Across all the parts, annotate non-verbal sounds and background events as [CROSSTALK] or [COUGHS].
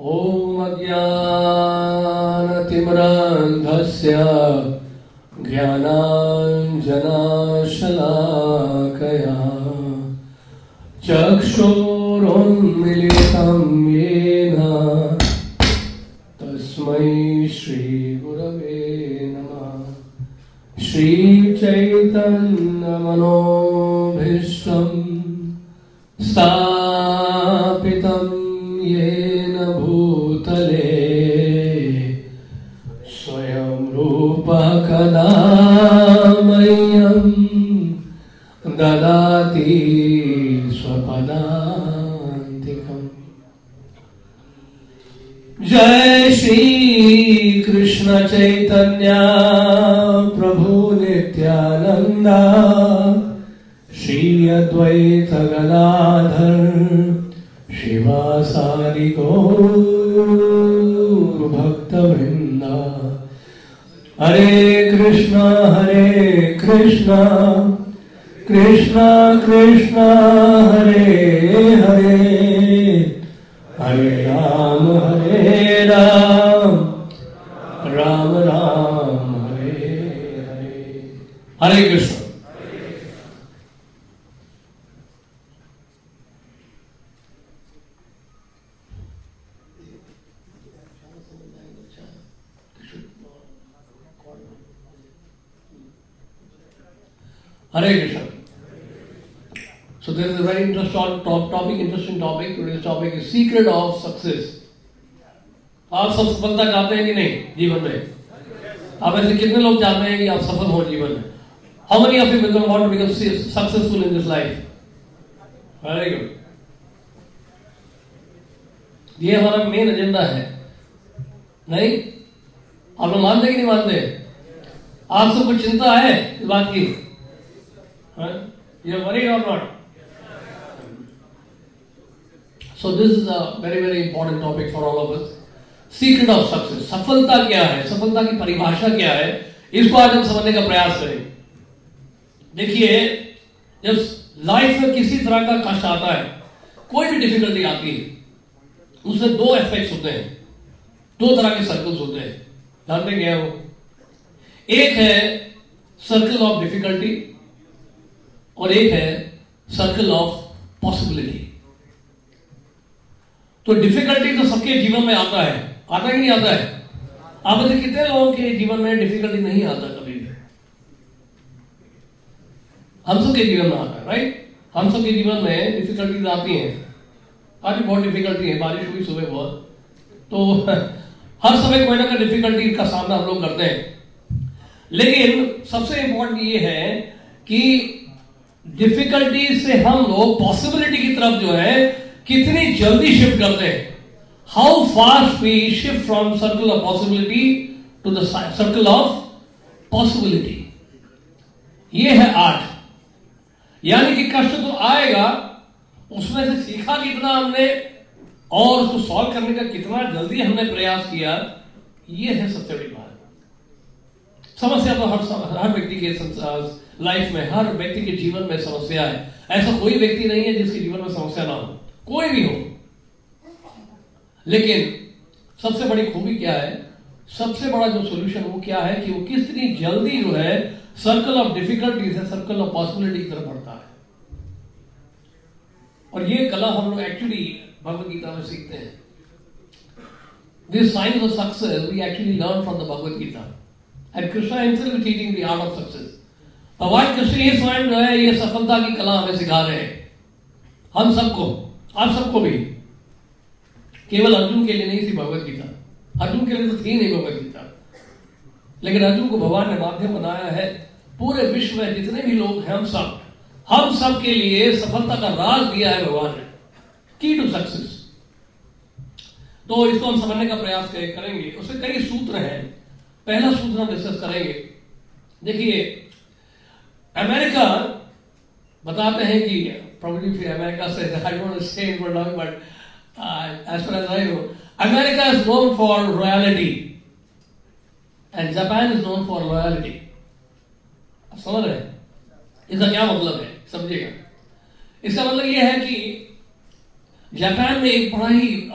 ॐ अज्ञानतिम्रान्धस्य ज्ञानाञ्जनाशलाकया। चक्षुरुन्मिलितं येन तस्मै श्रीगुरवे नमः। श्रीचैतन्यमनोभीष्टम् चैतन्य प्रभु नित्यानंदा श्री अद्वैत गदाधर शिवासारि गौर भक्त वृंदा Hare Krishna Hare Krishna Krishna Krishna, Hare Hare. Hare Ram Hare Ram. Ram Ram, Hare Hare. Krishna. Hare Krishna. So this is very interest topic interesting topic topic secret of success आप सब सफलता चाहते हैं कि नहीं जीवन में? आप ऐसे कितने लोग चाहते हैं कि आप सफल हो जीवन में? How many of you want to become successful in this life very good ये हमारा मेन एजेंडा है। नहीं? आप लोग मानते कि नहीं मानते? आप सबको चिंता है इस बात की? you're worried or not? So this is a very very important topic for all of us. Secret of success. सफलता क्या है? सफलता की परिभाषा क्या है? इसको आज हम समझने का प्रयास करें। देखिए, जब लाइफ में किसी तरह का कष्ट आता है, कोई भी डिफिकल्टी आती है, उसमें दो एस्पेक्ट्स होते हैं। दो तरह के सर्कल्स होते हैं। जानते क्या है? वो एक है सर्कल ऑफ़ डिफिकल्टी और एक है सर्कल ऑफ़ पॉसिबिलिटी तो डिफिकल्टी तो सबके जीवन में आता है। आता ही नहीं आता है। आप में कितने लोगों के जीवन में डिफिकल्टी नहीं आता कभी भी। हम सबके जीवन में आता है राइट हम सबके जीवन में डिफिकल्टीज आती हैं। आज भी बहुत डिफिकल्टी है, बारिश हुई सुबह बहुत। तो [LAUGHS] हर समय कोई ना कोई डिफिकल्टी का सामना हम लोग करते हैं। लेकिन सबसे इंपॉर्टेंट ये है कि डिफिकल्टी से हम लोग पॉसिबिलिटी की तरफ़ जो है, कितनी जल्दी शिफ्ट करते हैं। How fast we shift from circle of possibility to the circle of possibility ये है आर्ट यानी कि कष्ट तो आएगा, उसमें से सीखा कितना हमने, और उसको सॉल्व करने का कितना जल्दी हमने प्रयास किया, ये है सबसे बड़ी बात। समस्या तो हर हर व्यक्ति के लाइफ में, हर व्यक्ति के जीवन में समस्या है। ऐसा कोई व्यक्ति नहीं है जिसके जीवन में समस्या ना हो। कोई भी हो। लेकिन सबसे बड़ी खूबी क्या है? सबसे बड़ा जो सोल्यूशन वो क्या है कि वो कितनी जल्दी जो है सर्कल ऑफ़ डिफिकल्टीज से सर्कल ऑफ़ पॉसिबिलिटी की तरफ़ बढ़ता है। और ये कला हम लोग एक्चुअली भगवत गीता में सीखते हैं। This science of success we actually learn from the Bhagavad Gita and Krishna himself teaching the art of success भगवान कृष्ण ये स्वयं जो है ये सफलता की कला हमें सिखा रहे हैं। हम सबको, आप सबको भी। केवल अर्जुन के लिए नहीं थी भगवत गीता। अर्जुन के लिए तो थी नहीं भगवत गीता। लेकिन अर्जुन को भगवान ने माध्यम बनाया है। पूरे विश्व में जितने भी लोग हैं, हम सब हम सब के लिए सफलता का राज दिया है भगवान ने। की टू सक्सेस तो इसको हम समझने का प्रयास करेंगे। उसके कई सूत्र हैं। पहला सूत्र हम डिस्कस करेंगे। देखिए, अमेरिका, बताते हैं कि probably America says [LAUGHS] I don't want to uh, as far as I know, America is known for royalty, and Japan is known for loyalty. समझ रहे हैं? इसका क्या मतलब है? समझिएगा। इसका मतलब यह है कि जापान में एक बड़ा ही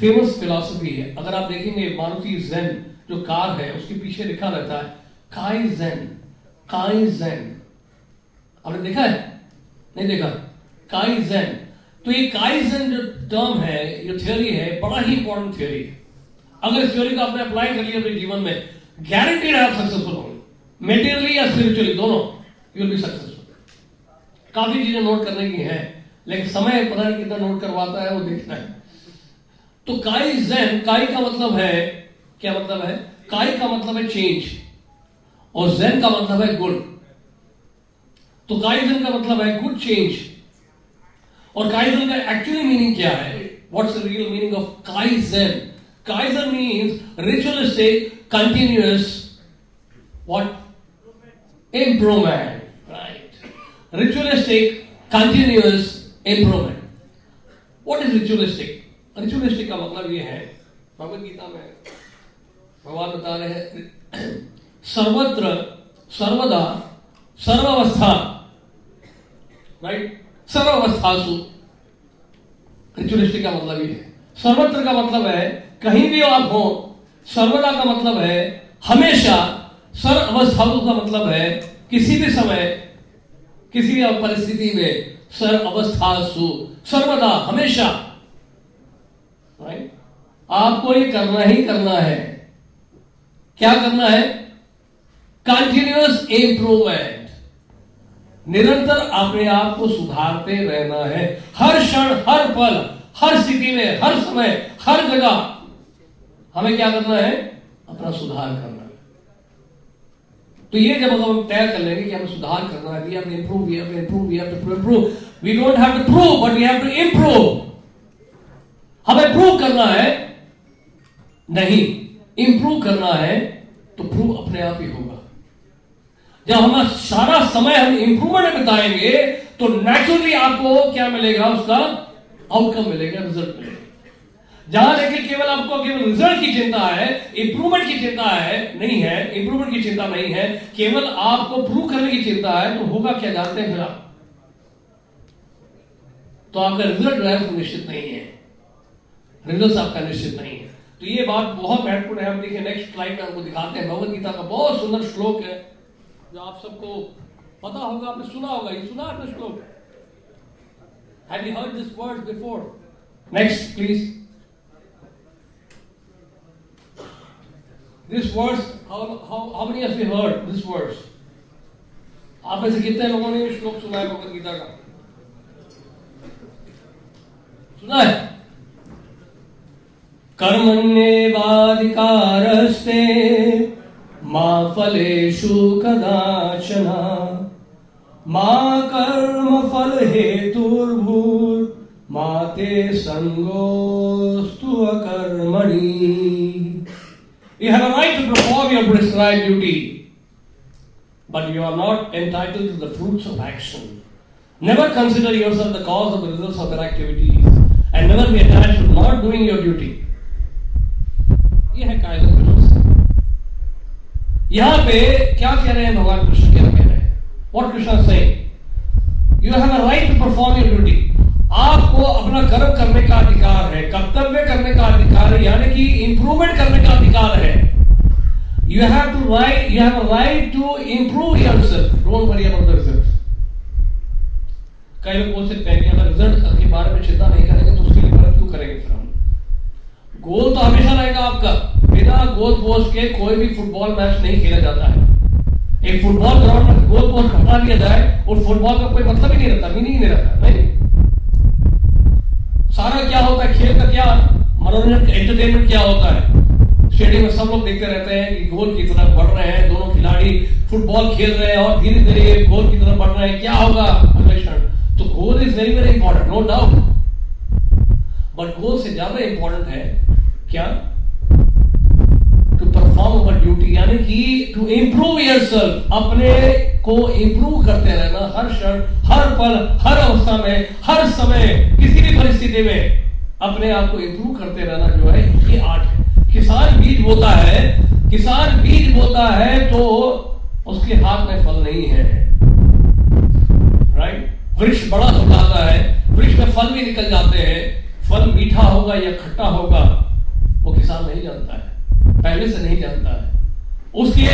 फ़ेमस फिलोसफी है। अगर आप देखेंगे मारुति जैन जो कार है उसके पीछे लिखा रहता है काई जैन काई जैन आपने देखा है? नहीं देखा? काई जैन तो ये काई जैन जो टर्म है जो थियोरी है, बड़ा ही इंपॉर्टेंट थ्योरी है। अगर इस थ्योरी को आपने अप्लाई कर लिया अपने जीवन में गारंटीड आप सक्सेसफुल होंगे। मेटेरियली या स्पिरिचुअली दोनों यू विल बी सक्सेसफुल काफ़ी चीज़ें नोट करने की है, लेकिन समय पता नहीं कितना नोट करवाता है, वो देखना है। तो काई जैन काई का मतलब है, क्या मतलब है? काई का मतलब है चेंज और जैन का मतलब है गुड तो काइजन का मतलब है गुड चेंज और काइजन का एक्चुअली मीनिंग क्या है? What's the real meaning of kaizen kaizen means ritualistic continuous what improvement right ritualistic continuous improvement what is ritualistic ritualistic का मतलब यह है, भगवत गीता में भगवान बता रहे हैं, [CLEARS THROAT] सर्वत्र, सर्वदा, सर्वावस्था राइट सर्वावस्थासु। रिचुअलिस्टिक का मतलब ये है। सर्वत्र का मतलब है, कहीं भी आप हो, सर्वदा का मतलब है, हमेशा सर्व अवस्थाओं का मतलब है, किसी भी समय, किसी भी परिस्थिति में सर्व अवस्था सर्वदा, हमेशा। राइट आपको ये करना ही करना है। क्या करना है? कंटिन्यूस इंप्रूवमेंट निरंतर अपने आप को सुधारते रहना है। हर क्षण, हर पल, हर स्थिति में, हर समय, हर जगह हमें क्या करना है? अपना सुधार करना है। तो ये जब हम तय कर लेंगे कि हमें सुधार करना है we improve to improve to improve we don't have to prove but we have to improve हमें प्रूव करना है, नहीं इंप्रूव करना है तो प्रूव अपने आप ही होगा। जब हम सारा समय हम इंप्रूवमेंट में बिताएँगे तो नेचुरली आपको क्या मिलेगा? उसका आउटकम मिलेगा रिज़ल्ट मिलेगा। जहाँ देखिए केवल आपको केवल रिज़ल्ट की चिंता है इंप्रूवमेंट की चिंता है, नहीं है इंप्रूवमेंट की चिंता नहीं है, केवल आपको प्रूव करने की चिंता है तो होगा क्या जानते हैं फिर आप? तो आपका रिज़ल्ट जो है निश्चित नहीं है। रिज़ल्ट आपका निश्चित नहीं है। तो ये बात बहुत महत्वपूर्ण है। हम देखिए नेक्स्ट स्लाइड में हमको दिखाते हैं। भगवत गीता का बहुत सुंदर श्लोक है। जो आप सबको पता होगा आपने सुना होगा ये सुना आपने श्लोक have you heard this word before next please this words how how many have you heard this words आप ऐसे कितने लोगों ने श्लोक सुना है भगवत गीता का? सुना है? कर्मण्येवाधिकारस्ते मा फलेषु कदाचन मा कर्म फल हेतुर्भूर मा ते संगोस्तु अकर्मणि You have a right to perform your prescribed duty, but you are not entitled to the fruits of action. Never consider yourself the cause of the results of your activities, and never be attached to not doing your duty. यह है कायदा यहाँ पे क्या कह रहे हैं भगवान कृष्ण? क्या कह रहे हैं? वॉट कृष्ण से you have a right to perform your duty आपको अपना कर्म करने का अधिकार है, कर्तव्य करने का अधिकार है, यानी कि इंप्रूवमेंट करने का अधिकार है। You have to right you have a right to improve yourself don't worry about the result कई लोग बोल सकते हैं कि अगर रिज़ल्ट के बारे में चिंता नहीं करेंगे तो उसके लिए मेहनत क्यों करेंगे गोल तो हमेशा रहेगा आपका। बिना गोल पोस्ट के कोई भी फुटबॉल मैच नहीं खेला जाता है। एक फुटबॉल ग्राउंड में गोल पोस्ट हटा दिया जाए और फुटबॉल का कोई मतलब ही नहीं रहता मीनिंग नहीं रहता नहीं सारा क्या होता है? खेल का क्या मनोरंजन एंटरटेनमेंट क्या होता है? स्टेडियम में सब लोग देखते रहते हैं कि गोल की तरफ़ बढ़ रहे हैं, दोनों खिलाड़ी फुटबॉल खेल रहे हैं और धीरे धीरे गोल की तरफ़ बढ़ रहे हैं। क्या होगा अगले क्षण? तो goal is very very important no doubt but goal से ज़्यादा इंपॉर्टेंट है क्या? टू परफॉर्म अवर ड्यूटी यानी कि टू इंप्रूव योर सेल्फ अपने को इंप्रूव करते रहना हर क्षण, हर पल, हर अवस्था में, हर समय, किसी भी परिस्थिति में अपने आप को इंप्रूव करते रहना जो है, ये आर्ट है। किसान बीज बोता है, किसान बीज बोता है तो उसके हाथ में फल नहीं है। राइट वृक्ष बड़ा हो जाता है, वृक्ष में फल भी निकल जाते हैं, फल मीठा होगा या खट्टा होगा वो किसान नहीं जानता है, पहले से नहीं जानता है। उसके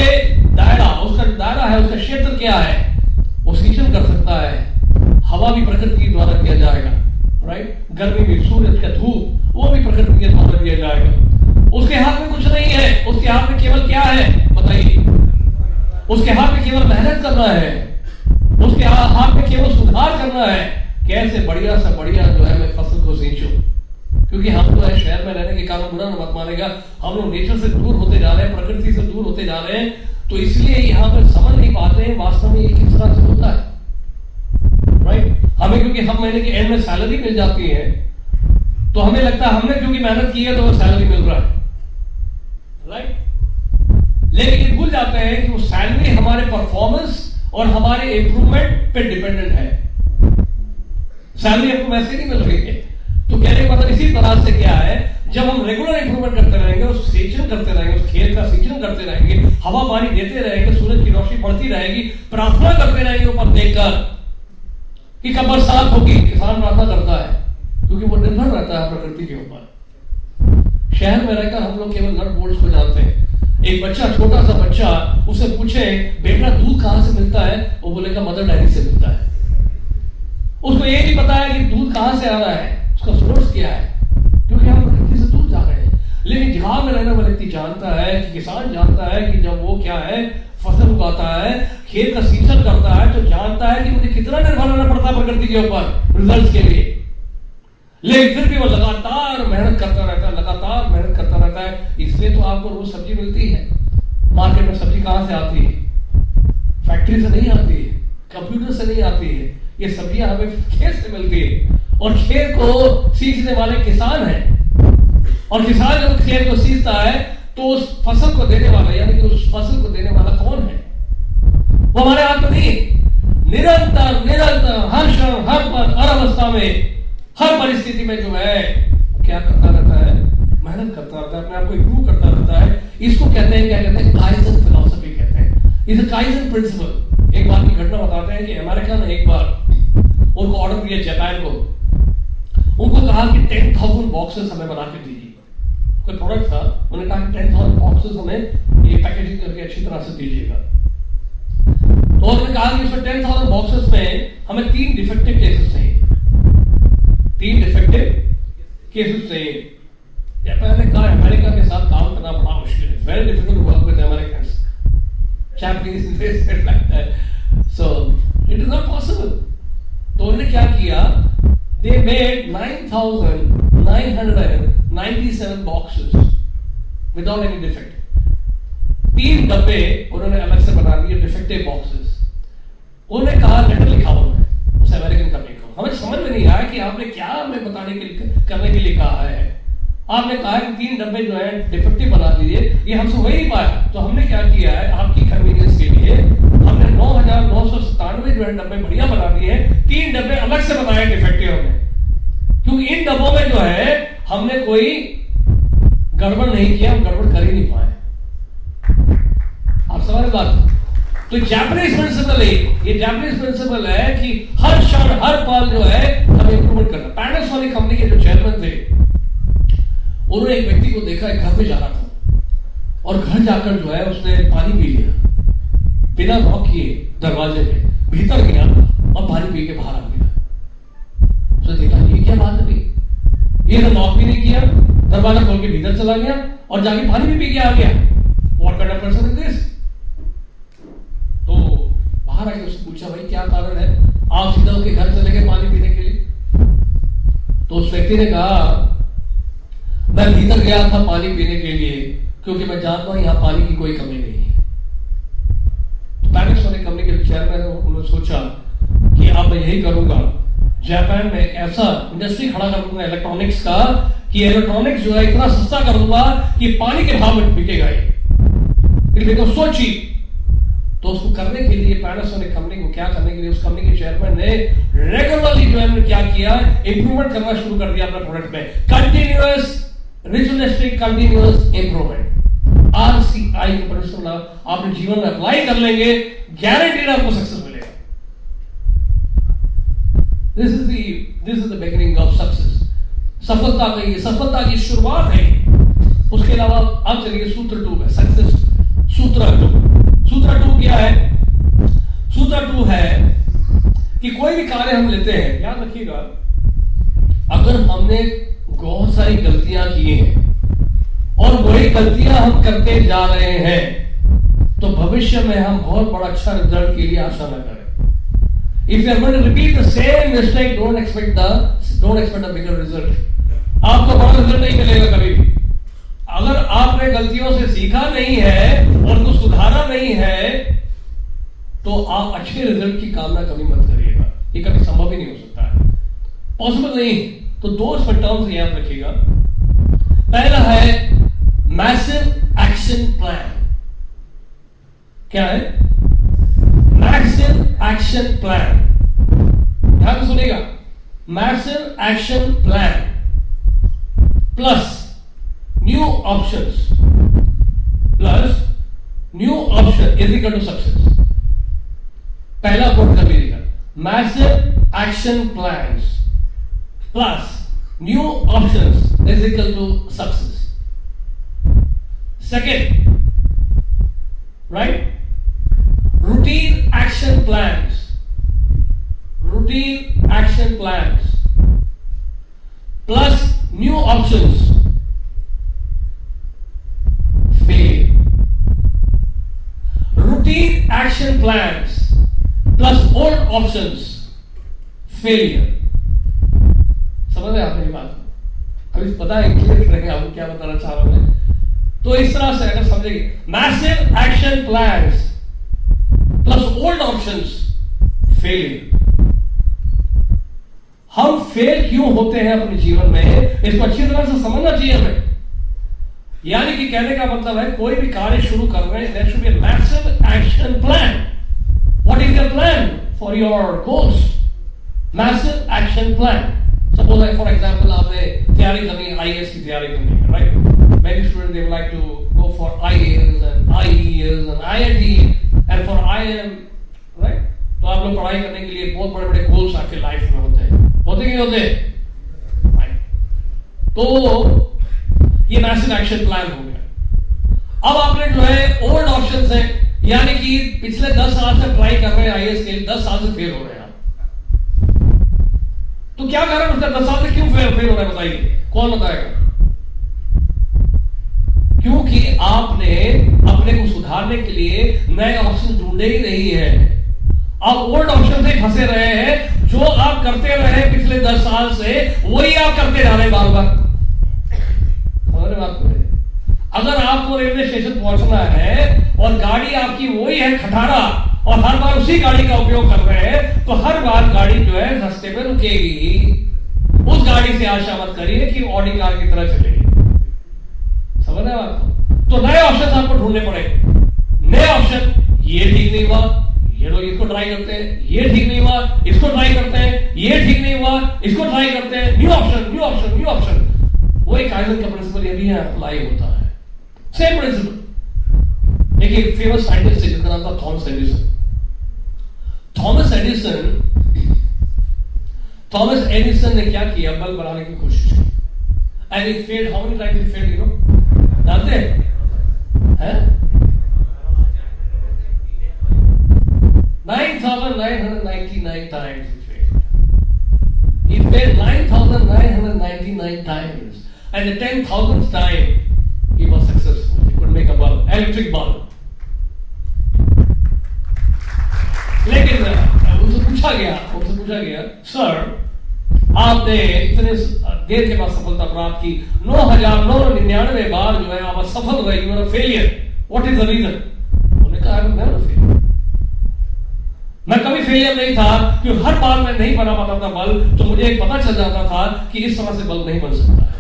दायरा, उसका दायरा है, उसका क्षेत्र क्या है, वो सिंचन कर सकता है। हवा भी प्रकृति के द्वारा दिया जाएगा राइट गर्मी में सूरज का धूप, वो भी प्रकृति के द्वारा दिया जाएगा। उसके हाथ में कुछ नहीं है, उसके हाथ में केवल क्या है, बताइए। उसके हाथ में केवल मेहनत करना है, उसके हाथ में केवल सुधार करना है। कैसे बढ़िया से बढ़िया जो है मैं फ़सल को सींचू? क्योंकि हम तो है शहर में रहने के कारण बुरा मत मानेगा। हम लोग नेचर से दूर होते जा रहे हैं, प्रकृति से दूर होते जा रहे हैं। तो इसलिए यहाँ पर समझ नहीं पाते हैं, वास्तव में ये किस तरह से होता है। राइट हमें क्योंकि हम महीने के एंड में सैलरी मिल जाती है। तो हमें लगता है हमने क्योंकि मेहनत की है तो सैलरी मिल रहा है। राइट लेकिन ये भूल जाते हैं कि वो सैलरी हमारे परफॉर्मेंस और हमारे इंप्रूवमेंट पे डिपेंडेंट है। सैलरी हमको वैसे नहीं मिल रही है। तो कहने का मतलब इसी तरह से क्या है, जब हम रेगुलर इंप्रूवमेंट करते रहेंगे, उस सिंचन करते रहेंगे, उस खेत का सिंचन करते रहेंगे, हवा पानी देते रहेंगे, सूरज की रोशनी बढ़ती रहेगी, प्रार्थना करते रहेंगे ऊपर देखकर कि कब बरसात होगी, किसान प्रार्थना करता है, क्योंकि वो निर्भर रहता है प्रकृति के ऊपर। शहर में रहकर हम लोग केवल नट बोल्ट को जानते हैं। एक बच्चा छोटा सा बच्चा, उसे पूछे, बेटा, दूध कहाँ से मिलता है? वो बोलेगा, मदर डैडी से मिलता है। उसको ये नहीं पता है कि दूध कहाँ से आ रहा है। उसका सोर्स क्या है? क्योंकि हम प्रकृति से दूर जा रहे हैं। लेकिन जहाँ में रहने वाला व्यक्ति जानता है कि किसान जानता है कि जब वो क्या है, फ़सल उगाता है, खेत का सिंचन करता है तो जानता है कि मुझे कितना निर्भर रहना पड़ता है प्रकृति के ऊपर रिज़ल्ट के लिए। लेकिन फिर भी वो लगातार मेहनत करता रहता है, लगातार मेहनत करता रहता है। इसलिए तो आपको रोज सब्ज़ी मिलती है। मार्केट में सब्ज़ी कहाँ से आती है? फैक्ट्री से नहीं आती है, कंप्यूटर से नहीं आती है। ये सब्ज़ियाँ हमें खेत से मिलती है। और खेत को सींचने वाले किसान हैं। और किसान जब खेत को सींचता है तो उस फ़सल को देने वाला, यानी कि उस फ़सल को देने वाला कौन है? वो हमारे हाथ में नहीं। निरंतर निरंतर, हर क्षण, हर पल, हर अवस्था में, हर परिस्थिति में जो है क्या करता रहता है? मेहनत करता रहता है, अपने आप को इम्प्रूव करता रहता है। इसको कहते हैं, क्या कहते हैं? काइजन फिलोसफी कहते हैं। इज़ काइजन प्रिंसिपल एक बात की घटना बताते हैं कि अमेरिका ने एक बार, उनको ऑर्डर दिया जापान को। उनको कहा कि टेन थाउज़ेंड बॉक्सेस हमें बना के दीजिए। कोई प्रोडक्ट था? उन्होंने कहा कि टेन थाउज़ेंड बॉक्सेस हमें ये पैकेजिंग करके अच्छी तरह से दीजिएगा। तो उन्होंने कहा कि इसमें टेन थाउज़ेंड बॉक्सेस में हमें तीन डिफेक्टिव केसेस चाहिए। तीन डिफेक्टिव केसेस चाहिए। जापान ने कहा अमेरिका के साथ काम करना बड़ा मुश्किल है। Very difficult work with Americans Japanese [LAUGHS] said like that. So, it is not possible. तो उन्होंने क्या किया? They made 9,997 boxes without any defect. तीन डब्बे उन्होंने अलग से बना दिए डिफेक्टिव बॉक्सेस उन्होंने कहा लेटर लिखा हुआ उस अमेरिकन कंपनी को हमें समझ में नहीं आया कि आपने क्या हमें बताने के लिए करने के लिए कहा है। आपने कहा कि तीन डब्बे जो है डिफेक्टिव बना दीजिए। ये हमसे हो ही पाया। तो हमने क्या किया है आपकी कन्वीनियंस के लिए हमने नौ हज़ार नौ सौ सतानवे जो है डब्बे बढ़िया बना दिए तीन डब्बे अलग से बनाए डिफेक्टिव हमने। क्योंकि इन डब्बों में जो है, हमने कोई गड़बड़ नहीं किया, हम गड़बड़ कर ही नहीं पाए। आप समझ बात? तो जैपनीज प्रिंसिपल है ये। जैपनीज प्रिंसिपल है कि हर क्षण, हर पल जो है, हमें इंप्रूवमेंट करना पैनासोनिक कंपनी के जो चेयरमैन थे, उन्होंने एक व्यक्ति को देखा, एक घर में जा रहा था। और घर जाकर जो है, उसने पानी पी लिया। बिना नॉक किए दरवाजे पे भीतर गया और पानी पी के बाहर आ गया। उसने देखा, ये क्या बात है? ये तो नॉक भी नहीं किया, दरवाज़ा खोल के भीतर चला गया और जाके पानी भी पी के आ गया। What kind of person this तो बाहर आके उससे पूछा, भाई, क्या कारण है आप सीधा उसके घर चले गए पानी पीने के लिए? तो उस व्यक्ति ने कहा, मैं भीतर गया था पानी पीने के लिए, क्योंकि मैं जानता हूँ यहाँ पानी की कोई कमी नहीं है। तो पैनासोनिक कंपनी के चेयरमैन उन्होंने सोचा कि अब मैं यही करूँगा। जापान में ऐसा इंडस्ट्री खड़ा कर दूँगा इलेक्ट्रॉनिक्स का, कि इलेक्ट्रॉनिक्स जो है इतना सस्ता कर दूँगा कि पानी के भाव में बिकेगा ये बिकॉज़ सो तो उसको करने के लिए पैनासोनिक कंपनी को क्या करने के लिए, उस कंपनी के चेयरमैन ने रेगुलरली जो है क्या किया इंप्रूवमेंट करना शुरू कर दिया अपने प्रोडक्ट में। Continuous ritualistic continuous improvement RCI का प्रिंसिपल आपने जीवन में अप्लाई कर लेंगे गारंटीड आपको सक्सेस मिलेगा। This is this is the beginning of success सफलता कहिए सफलता की शुरुआत है। उसके अलावा अब चलिए, सूत्र टू है सक्सेस सूत्र टू सूत्र टू क्या है? सूत्र टू है कि कोई भी कार्य हम लेते हैं, याद रखिएगा, अगर हमने बहुत सारी गलतियाँ की हैं और वही गलतियाँ हम करते जा रहे हैं तो भविष्य में हम बहुत बड़ा अच्छा रिज़ल्ट के लिए आशा न करें। If you are repeat the same mistake don't expect the don't expect a bigger result आपको बड़ा रिज़ल्ट नहीं मिलेगा कभी भी। अगर आपने गलतियों से सीखा नहीं है और उनको सुधारा नहीं है तो आप अच्छे रिज़ल्ट की कामना कभी मत करिएगा। ये कभी संभव ही नहीं हो सकता है। पॉसिबल नहीं तो दो टर्म्स याद रखिएगा। पहला है मैसिव एक्शन प्लान क्या है मैसिव एक्शन प्लान ध्यान सुनेगा massive action plan plus new options plus new option is equal to success पहला कोट कर लीजिएगा massive action plan plus new option is equal to success. Second, right? Routine action plans. Routine action plans plus new options. Fail. Routine action plans plus old options. Failure. समझ रहे आप मेरी बात अभी पता है क्लियर करेंगे आपको क्या बताना चाह रहा हूँ तो इस तरह से अगर समझेंगे massive action plan plus old option failure हम फेल क्यों होते हैं अपने जीवन में? इसको अच्छी तरह से समझना चाहिए हमें। यानी कि कहने का मतलब है, कोई भी कार्य शुरू कर रहे हैं should be massive action plan what is your plan for your course massive action plan suppose for example आपने तैयारी करनी है आईएएस की तैयारी करनी है right many student they like to go for IAS and IES and IIT and for IIM right तो आप लोग पढ़ाई करने के लिए बहुत बड़े बड़े गोल्स आपके लाइफ में होते हैं। होते कि होते? तो ये मैसिव एक्शन प्लान हो गया। अब आपने जो है ओल्ड ऑप्शन है, यानी कि पिछले दस साल से ट्राई कर रहे हैं आईएएस के, दस साल से फेल हो रहे हैं तो क्या कारण उसका दस साल से क्यों फेल फेल हो रहा है बताइए। कौन बताएगा? क्योंकि आपने अपने को सुधारने के लिए नए ऑप्शन ढूंढे ही नहीं है। आप ओल्ड ऑप्शन से फंसे रहे हैं, जो आप करते रहे पिछले दस साल से, वही आप करते जा रहे बार बार बात अगर आपको रेलवे स्टेशन पहुँचना है और गाड़ी आपकी वही है खटारा, और हर बार उसी गाड़ी का उपयोग कर रहे हैं तो हर बार गाड़ी जो है रास्ते में रुकेगी। उस गाड़ी से आशा मत करिए कि ऑडी कार की तरह चलेगी। समझ रहे आपको तो नए ऑप्शन आपको ढूँढने पड़ेंगे नए ऑप्शन ये ठीक नहीं हुआ, ये लोग इसको ट्राई करते हैं, ये ठीक नहीं हुआ, इसको ट्राई करते हैं, ये ठीक नहीं हुआ, इसको ट्राई करते हैं। New option new option new option वही काइजन का प्रिंसिपल ये भी अप्लाई होता है सेम प्रिंसिपल देखिए फ़ेमस साइंटिस्ट है जिसका नाम था Thomas Edison Thomas Edison Thomas Edison ने क्या किया? बल्ब बनाने की कोशिश की। And it failed how many times it failed you know जानते हैं nine thousand nine hundred ninety nine times He failed 9,999 times. And the 10,000th time, he was successful. He could make a bulb, electric bulb. लेकिन उनसे पूछा गया उनसे पूछा गया sir आपने इतने देर के बाद सफलता प्राप्त की। नौ हज़ार नौ सौ निन्यानवे बार जो है आप सफल रहे you failure what is the reason उन्होंने कहा मैं फेलियर मैं कभी फेलियर नहीं था कि हर बार मैं नहीं बना पाता था बल तो मुझे पता चल जाता था कि इस तरह से बल नहीं बन सकता है।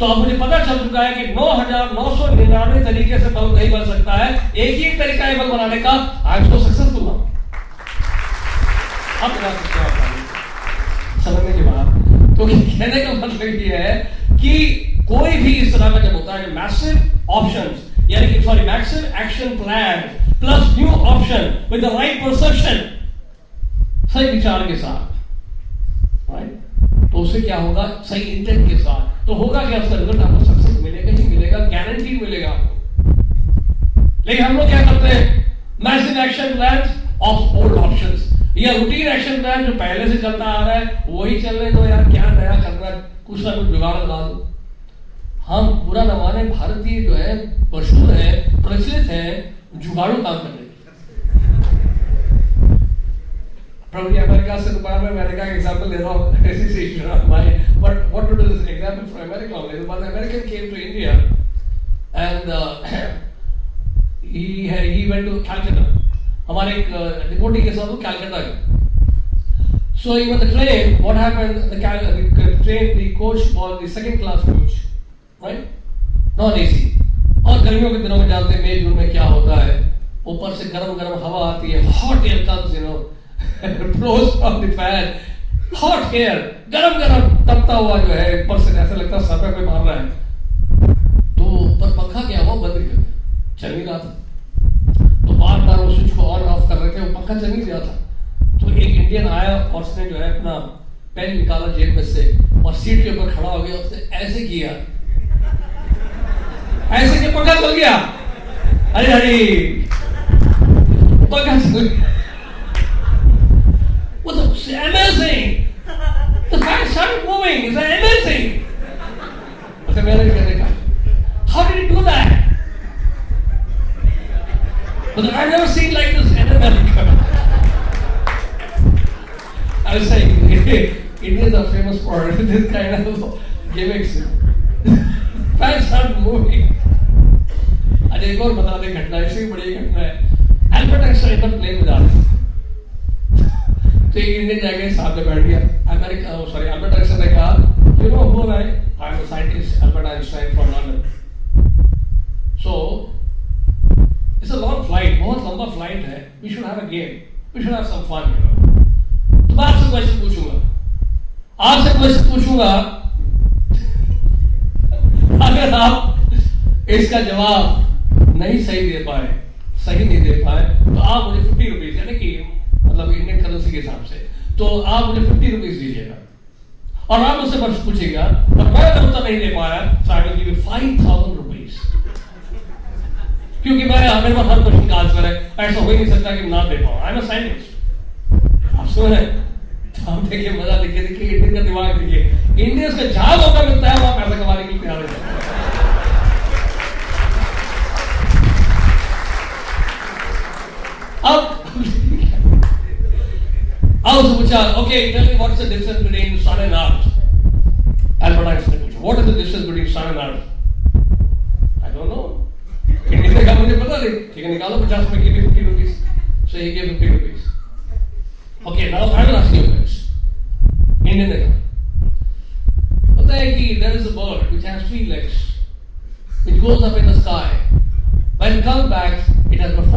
तो अब मुझे पता चल चुका है कि नौ हज़ार नौ सौ निन्यानवे तरीके से बल नहीं बन सकता है। एक ही तरीका है बल बनाने का। आज तो सक्सेसफुल हूँ अब समझने के बाद तो कहने का मतलब ये है कि कोई भी इस तरह का जब होता है मैसिव ऑप्शंस यानी कि sorry massive action plan plus new option with the right perception सही विचार के साथ। तो उससे क्या होगा? सही इंटेंट के साथ। तो होगा क्या उसका रिज़ल्ट आपको सक्सेस मिलेगा ही मिलेगा गारंटी मिलेगा आपको। लेकिन हम लोग क्या करते हैं? Massive action plan of old options या रूटीन एक्शन प्लान जो पहले से चलता आ रहा है वही चल रहे तो यार क्या नया रहा है? कुछ ना कुछ जुगाड़ लगा दो। हम पूरा न माने भारतीय जो है मशहूर है प्रचलित है जुगाड़ू काम करने Probably America से मैं अमेरिका का एग्जांपल ले रहा हूँ। [LAUGHS] ऐसी but to do America uh, [COUGHS] he he went to Calcutta. हमारे एक डिपोटी के साथ वो कैलकाटा गए। So even the train what happened? The, the train the coach was the second class coach right? Non AC. और गर्मियों के दिनों में जानते हैं मई जून में क्या होता है? ऊपर से गर्म गर्म हवा आती है hot air comes you know blows from the fan. Hot air गरम गरम तपता हुआ जो है ऊपर से ऐसा लगता है सर पे कोई मार रहा है। तो ऊपर पंखा क्या हुआ? बंद गया चल नहीं रहा था। बार बार वो स्विच को ऑन ऑफ़ कर रहे थे वो पंखा चल नहीं रहा था तो एक इंडियन आया और उसने जो है अपना पेन निकाला जेब में से और सीट के ऊपर खड़ा हो गया उसने ऐसे किया ऐसे कि पंखा चल गया अरे अरे पंखा चल गया was amazing. The fan started moving. It's amazing. Okay, मैंने How did he do that? But I've never seen like this in America. I was saying, [LAUGHS] Indians are famous for this kind of gimmicks. Fans start moving. अच्छा एक और बता दें घटना ऐसी बड़ी घटना है एल्बर्ट आइंस्टाइन पर प्लेन में जा रहे तो एक इंडियन जाके सामने बैठ गया अमेरिका सॉरी अल्बर्ट आइंस्टाइन ने कहा you know who I I am a scientist Albert Einstein from London so it's a long flight बहुत लंबा फ़्लाइट है we should have a game we should have some fun you know तो मैं आपसे question पूछूँगा। आपसे question पूछूँगा, अगर आप इसका जवाब नहीं सही दे पाए, सही नहीं दे पाए तो आप मुझे फिफ्टी रुपीज़ यानी कि मतलब इंडियन करेंसी के हिसाब से तो आप मुझे फिफ्टी रुपीज़ दीजिएगा। और आप मुझसे प्रश्न पूछेगा और मैं उत्तर नहीं दे पाया तो फाइव थाउज़ेंड क्योंकि मेरे आमिर में हर प्रश्न का आंसर है ऐसा हो ही नहीं सकता कि ना दे पाओ आई एम साइंटिस्ट आप सुन रहे हम देखिए मज़ा देखिए देखिए इंडियन का दिमाग देखिए इंडियंस का जहाँ मौका मिलता है वहाँ पैसा कमाने के लिए तैयार हो। अब अब उसे पूछा okay tell me what is the difference between sun and art Albert Einstein what is the difference between sun and art I don't know Indian ने मुझे पता नहीं ठीक है निकालो पचास में rupees. So he gave fifty rupees. Okay, now I will ask you a question. Indian ने कहा पता है कि there is a bird which has three legs, which goes up in the sky. When it comes back, it has got.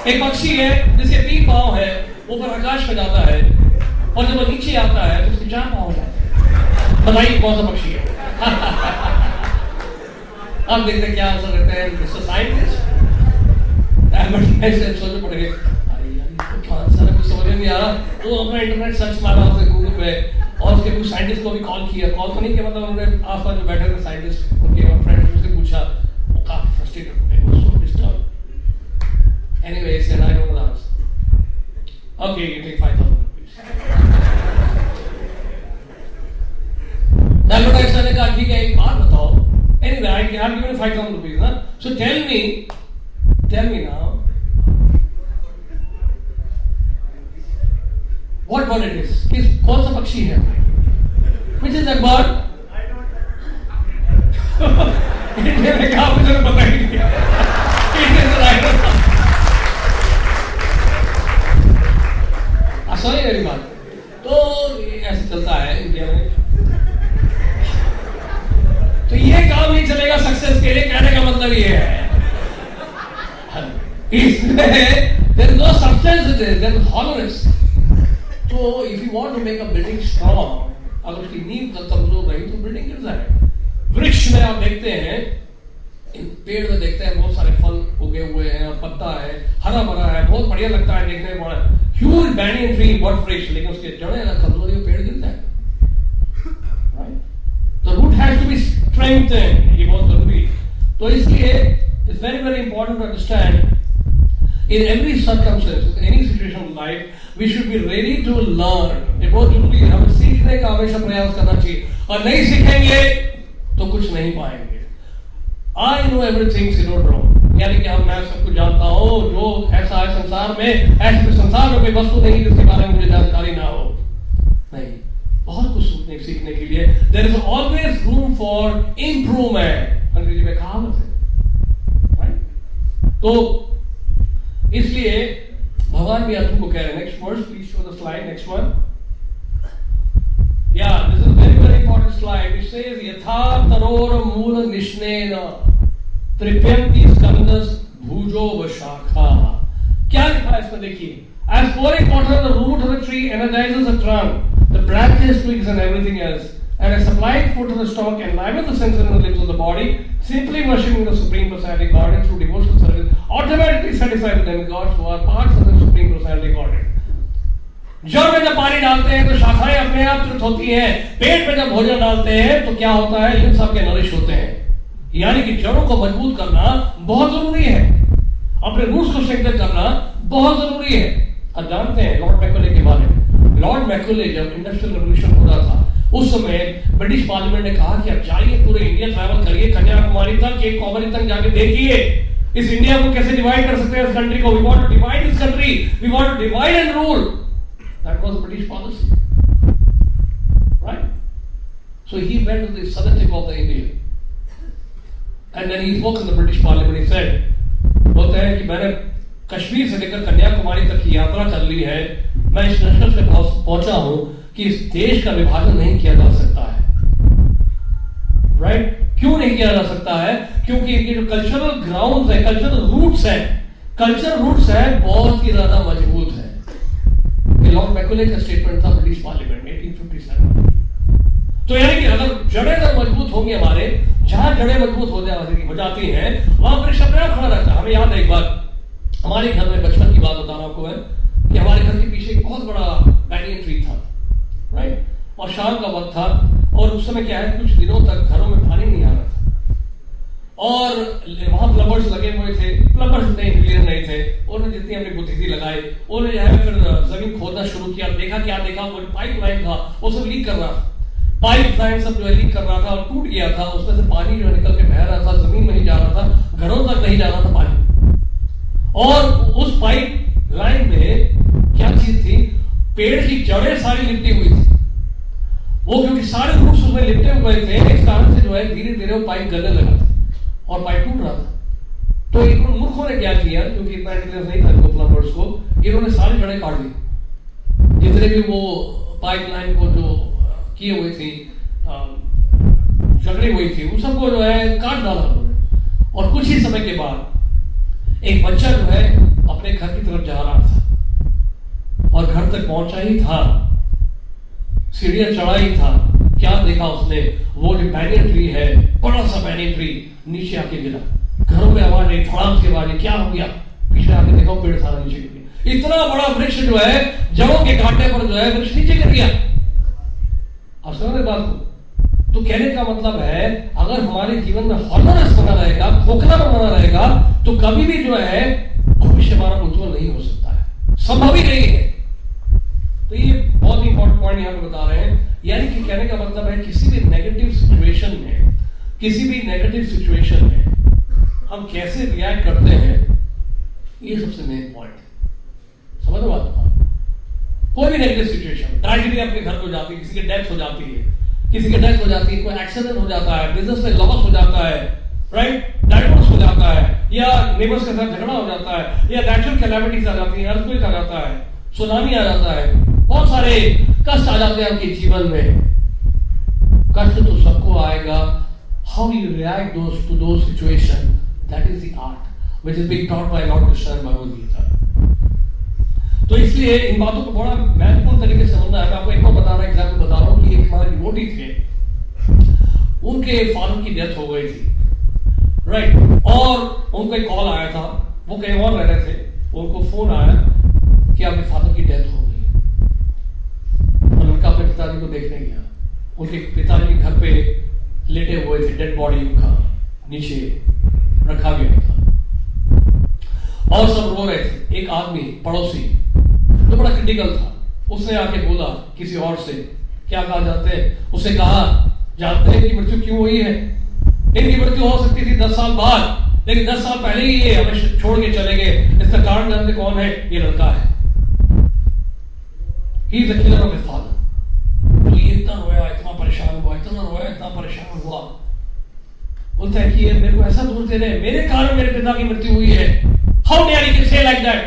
एक पक्षी है जिसके तीन पाँव है ऊपर आकाश में जाता है और जब वो नीचे आता है तो उसके चार पाँव है बताइए कौन सा पक्षी है अब देखते क्या आंसर देते हैं मिस्टर साइंटिस्ट ऐसे सोचने पड़ गए। आंसर है कुछ समझ नहीं आ रहा। तो अपना इंटरनेट सर्च मारा उसने गूगल पे। और उसके कुछ साइंटिस्ट को भी कॉल किया। कॉल तो नहीं किया मतलब उन्होंने आसपास जो बैठे थे साइंटिस्ट उनके फ्रेंड उससे पूछा। वो काफ़ी फ्रस्ट्रेटेड हो गए। Anyway, he said, I don't know Okay, you take 5,000 rupees. Then what I said, I ठीक है एक बात बताओ. Anyway, I have given 5,000 rupees, Huh? So tell me, tell me now, what bird it is? किस कौन सा पक्षी है? Which is that bird? I don't know. इतने में कहा मुझे ही. It is I don't know. Sorry मेरी बात तो ऐसे चलता है इंडिया में तो ये काम नहीं चलेगा सक्सेस के लिए कहने का मतलब ये है इसमें there is no there hollowness तो if you want to make a building strong, अगर उसकी नींव कमज़ोर रही तो बिल्डिंग गिर जाएगा वृक्ष में आप देखते हैं, इन पेड़ में देखते हैं, बहुत सारे फल उगे हुए हैं और पत्ता है, हरा भरा है, बहुत बढ़िया लगता है देखने में ह्यूज बैनियन ट्री बहुत फ्रेश लेकिन उसके जड़ें अगर कमज़ोरी हो पेड़ गिर जाए। The root has to be strengthen ये बहुत ज़रूरी तो इसलिए it's very very important to understand in every circumstance, in any situation of life, we should be ready to learn. ये बहुत ज़रूरी है हमें सीखने का हमेशा प्रयास करना चाहिए। और नहीं सीखेंगे तो कुछ नहीं पाएँगे। आई नो एवरीथिंग सिरोड्रोम यानी कि हम मैं सब कुछ जानता हूँ जो ऐसा है संसार में ऐसे संसार में कोई वस्तु नहीं जिसके बारे में मुझे जानकारी ना हो। नहीं बहुत कुछ सीखने सीखने के लिए। There is always room for improvement अंग्रेज़ी में कहावत है। राइट तो इसलिए भगवान भी अर्जुन को कह रहे हैं next verse please show the slide next one या this is very very important slide it says यथा तरोर मूल निष्नेन त्रिप्यंति स्कंदस भुजो व शाखा क्या लिखा है इसमें? देखिए As pouring water on the root of the tree energizes the trunk, the branches, twigs, and everything else, and as supplying food to the stalk enlivens the senses and the limbs of the body, simply worshipping the Supreme Personality Godhead through devotional service automatically satisfies the demigods who are parts of the Supreme Personality Godhead. जड़ में जब पानी डालते हैं तो शाखाएँ अपने आप तृप्त होती हैं पेट में जब भोजन डालते हैं तो क्या होता है लिम्स आपके नरिश होते हैं यानी कि जड़ों को मज़बूत करना बहुत ज़रूरी है अपने रूट्स को स्ट्रेंथन करना बहुत ज़रूरी है अब जानते हैं लॉर्ड मैकुले के बारे में लॉर्ड मैकुले जब इंडस्ट्रियल रेवोल्यूशन हो रहा था उस समय ब्रिटिश पार्लियामेंट ने कहा कि अब जाइए, पूरे इंडिया ट्रैवल करिए, कन्याकुमारी तक एक कॉमरी तक जाके देखिए। इस इंडिया को कैसे डिवाइड कर सकते हैं इस कंट्री को? We want to divide this country we want to divide and rule that was British policy right so he went to the southern tip of the India and then he spoke in the British parliament. He said, बोलते हैं कि मैंने कश्मीर से लेकर कन्याकुमारी तक की यात्रा कर ली है। मैं इस निष्कर्ष पे पहुँचा हूँ। कि इस देश का विभाजन नहीं किया जा सकता है। राइट क्यों नहीं किया जा सकता है? क्योंकि जो कल्चरल ग्राउंड है कल्चरल रूट्स है कल्चरल रूट्स है, बहुत ही ज़्यादा मज़बूत है। लॉर्ड मैकुले का स्टेटमेंट था ब्रिटिश पार्लियामेंट में 1857 तो यानी कि अगर जड़ें अगर मज़बूत होंगी हमारे, जहाँ जड़ें मज़बूत हो हो जाती हैं, वहाँ पर शब्द खड़ा रहता है। हमें याद है एक बार, हमारे घर में बचपन की बात बता रहा हूँ आपको है कि हमारे घर के पीछे एक बहुत बड़ा बैनियन ट्री था। राइट और शाम का वक्त था और उस समय क्या है, कुछ दिनों तक घरों में पानी नहीं आ रहा था। और वहाँ प्लम्बर्स लगे हुए थे प्लम्बर्स इतने इंजीनियर नहीं थे। उन्होंने जितनी अपनी बुद्धि थी लगाई, उन्होंने जो है फिर ज़मीन खोदना शुरू किया। देखा क्या देखा, वो पाइप लाइन था, वो सब लीक कर रहा था। पाइप लाइन सब जो है लीक कर रहा था और टूट गया था। उसमें से पानी जो निकल के बह रहा था, ज़मीन में ही जा रहा था, घरों तक नहीं जा रहा था पानी। और उस पाइप लाइन में क्या चीज़ थी? पेड़ की जड़ें सारी लिपटी हुई थी। वो क्योंकि सारे रूट्स उसमें लिपटे हुए थे, इस कारण से जो है धीरे धीरे वो पाइप गलने लगा था और पाइप टूट रहा था। तो इन मूर्खों ने क्या किया, क्योंकि इतना इंटेलिजेंस नहीं था प्लम्बर्स को इन्होंने सारी जड़ें काट दी। जितने भी वो पाइपलाइन को जो किए हुए थी जकड़ी हुई थी, उन सबको जो है काट डाला उन्होंने। और कुछ ही समय के बाद एक बच्चा जो है अपने घर की तरफ़ जा रहा था। और घर तक पहुँचा ही था। सीढ़ियाँ चढ़ा ही था। क्या देखा उसने? वो जो बैनियन ट्री है, बड़ा सा बैनियन ट्री नीचे आके गिरा। घरों में आवाज़ आई थड़ाम के आवाज़ क्या हो गया? पीछे आके देखा, पेड़ सारा नीचे गिर गया। इतना बड़ा वृक्ष जो है, जड़ों के काटने पर जो है, वृक्ष नीचे गिर गया। आप समझ रहे बात को। तो कहने का मतलब है, अगर हमारे जीवन में हॉर्मोनस बना रहेगा, खोखला बना रहेगा तो कभी भी जो है भविष्य हमारा उज्जवल नहीं हो सकता है। संभव ही नहीं है। तो ये बहुत इंपॉर्टेंट पॉइंट यहाँ पे बता रहे हैं। यानी कि कहने का मतलब है, किसी भी नेगेटिव सिचुएशन में, किसी भी नेगेटिव सिचुएशन में हम कैसे रिएक्ट करते हैं, ये सबसे मेन पॉइंट है। समझ बात? कोई भी नेगेटिव सिचुएशन ट्रेजेडी अपने घर को जाती है, किसी की डेथ हो जाती है, किसी की डेथ हो जाती है, कोई एक्सीडेंट हो जाता है बिज़नेस में लॉस हो जाता है राइट डायवोर्स हो जाता है, या नेबर्स के साथ झगड़ा हो जाता है, या नेचुरल कैलामिटीज आ जाती है अर्थक्वेक आ जाता है सुनामी आ जाता है बहुत सारे कष्ट आ जाते हैं आपके जीवन में। कष्ट तो सबको आएगा। How you react those to do situation that is the art which is being taught by Lord Krishna Bhagavad Gita तो इसलिए इन बातों को बड़ा महत्वपूर्ण तरीके से समझना है। मैं आपको एक और बता रहा एग्ज़ाम्पल बता रहा हूँ कि एक हमारे डिवोटी थे। उनके फादर की डेथ हो गई थी। Right right. और उनको एक कॉल आया था। वो कहीं और रह रहे थे। उनको फ़ोन आया कि आपके फादर की डेथ हो गई। लड़का अपने पिताजी को देखने गया। उनके पिताजी घर पे लेटे हुए थे डेड बॉडी उनका नीचे रखा गया था। और सब रो रहे थे। एक आदमी पड़ोसी, जो बड़ा क्रिटिकल था, उसने आके बोला किसी और से, क्या कहा जानते हैं? उसने कहा, जानते हैं कि मृत्यु क्यों हुई है? इनकी मृत्यु हो सकती थी दस साल बाद, लेकिन दस साल पहले ही ये हमें छोड़ के चले गए। इसका कारण जानते कौन है? ये लड़का है। He is the killer of his father ये इतना रोया, इतना परेशान हुआ, इतना रोया, इतना परेशान हुआ। बोलता है कि ये मेरे को ऐसा दूर दे रहे मेरे कारण मेरे पिता की मृत्यु हुई है। How dare you can say like that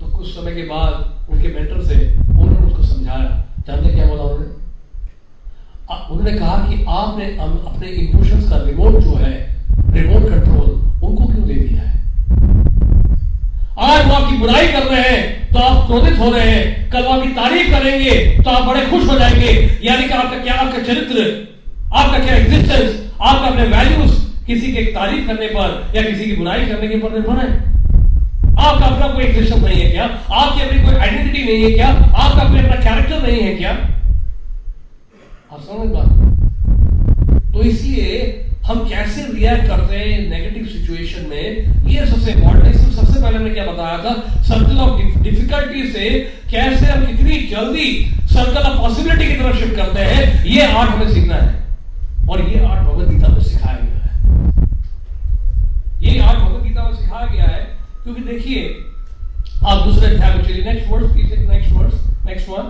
तो कुछ समय के बाद उनके मेंटर से उन्होंने उसको समझाया। जानते क्या बोला उन्होंने? उन्होंने कहा कि आपने अपने इमोशंस का रिमोट जो है रिमोट कंट्रोल उनको क्यों दे दिया है? आज वो आपकी बुराई कर रहे हैं तो आप क्रोधित हो रहे हैं। कल वो आपकी तारीफ़ करेंगे तो आप बड़े खुश हो जाएँगे। यानी कि आपका क्या, आपका चरित्र, आपका क्या एग्जिस्टेंस आपका अपने वैल्यूज़ किसी की तारीफ़ करने पर या किसी की बुराई करने के पर निर्भर है? आपका अपना कोई एग्जिस्टेंस नहीं है क्या? आपकी अपनी कोई आइडेंटिटी नहीं है क्या? आपका अपने अपना कैरेक्टर नहीं है क्या? आप समझ बात? तो इसलिए हम कैसे रिएक्ट करते हैं नेगेटिव सिचुएशन में? ये सबसे इंपॉर्टेंट है। सबसे पहले मैंने क्या बताया था? सर्कल ऑफ़ डिफिकल्टी से कैसे हम कितनी जल्दी सर्कल ऑफ़ पॉसिबिलिटी की तरफ़ शिफ्ट करते हैं, ये आर्ट हमें सीखना है। और ये आर्ट भगवत गीता में सिखाया गया है। ये आर्ट भगवत गीता में सिखाया गया है, क्योंकि देखिए, आप दूसरे अध्याय में चलिए। Next word next word next one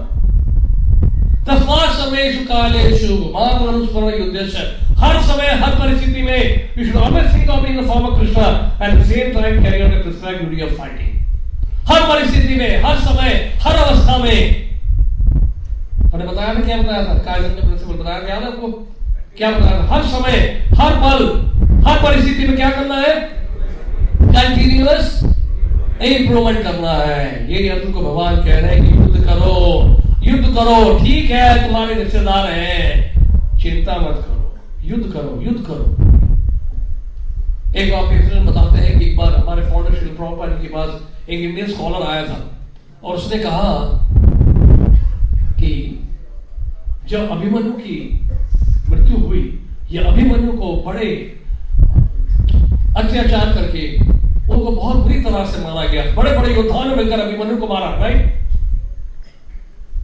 हर समय, हर परिस्थिति में should always think of being the form of Krishna and at the same time carry out the prescribed duty of हर परिस्थिति में, हर समय, हर अवस्था में। मैंने बताया था क्या बताया था? कायदन का प्रिंसिपल बताया गया ना आपको? क्या बताया था? हर समय, हर पल, हर परिस्थिति में क्या करना है? कंटिन्यूअस इंप्रूवमेंट करना है। ये अर्जुन को भगवान कह रहे हैं कि युद्ध करो। युद्ध करो, ठीक है, तुम्हारे रिश्तेदार हैं। चिंता मत करो, युद्ध करो युद्ध करो। एक इंसिडेंट बताते हैं कि एक बार हमारे फाउंडर श्री प्रभुपाद के पास एक इंडियन स्कॉलर आया था, और उसने कहा कि जब अभिमन्यु की मृत्यु हुई, ये अभिमन्यु को बड़े अत्याचार करके उनको बहुत बुरी तरह से मारा गया। बड़े बड़े योद्धाओं ने मिलकर अभिमन्यु को मारा राइट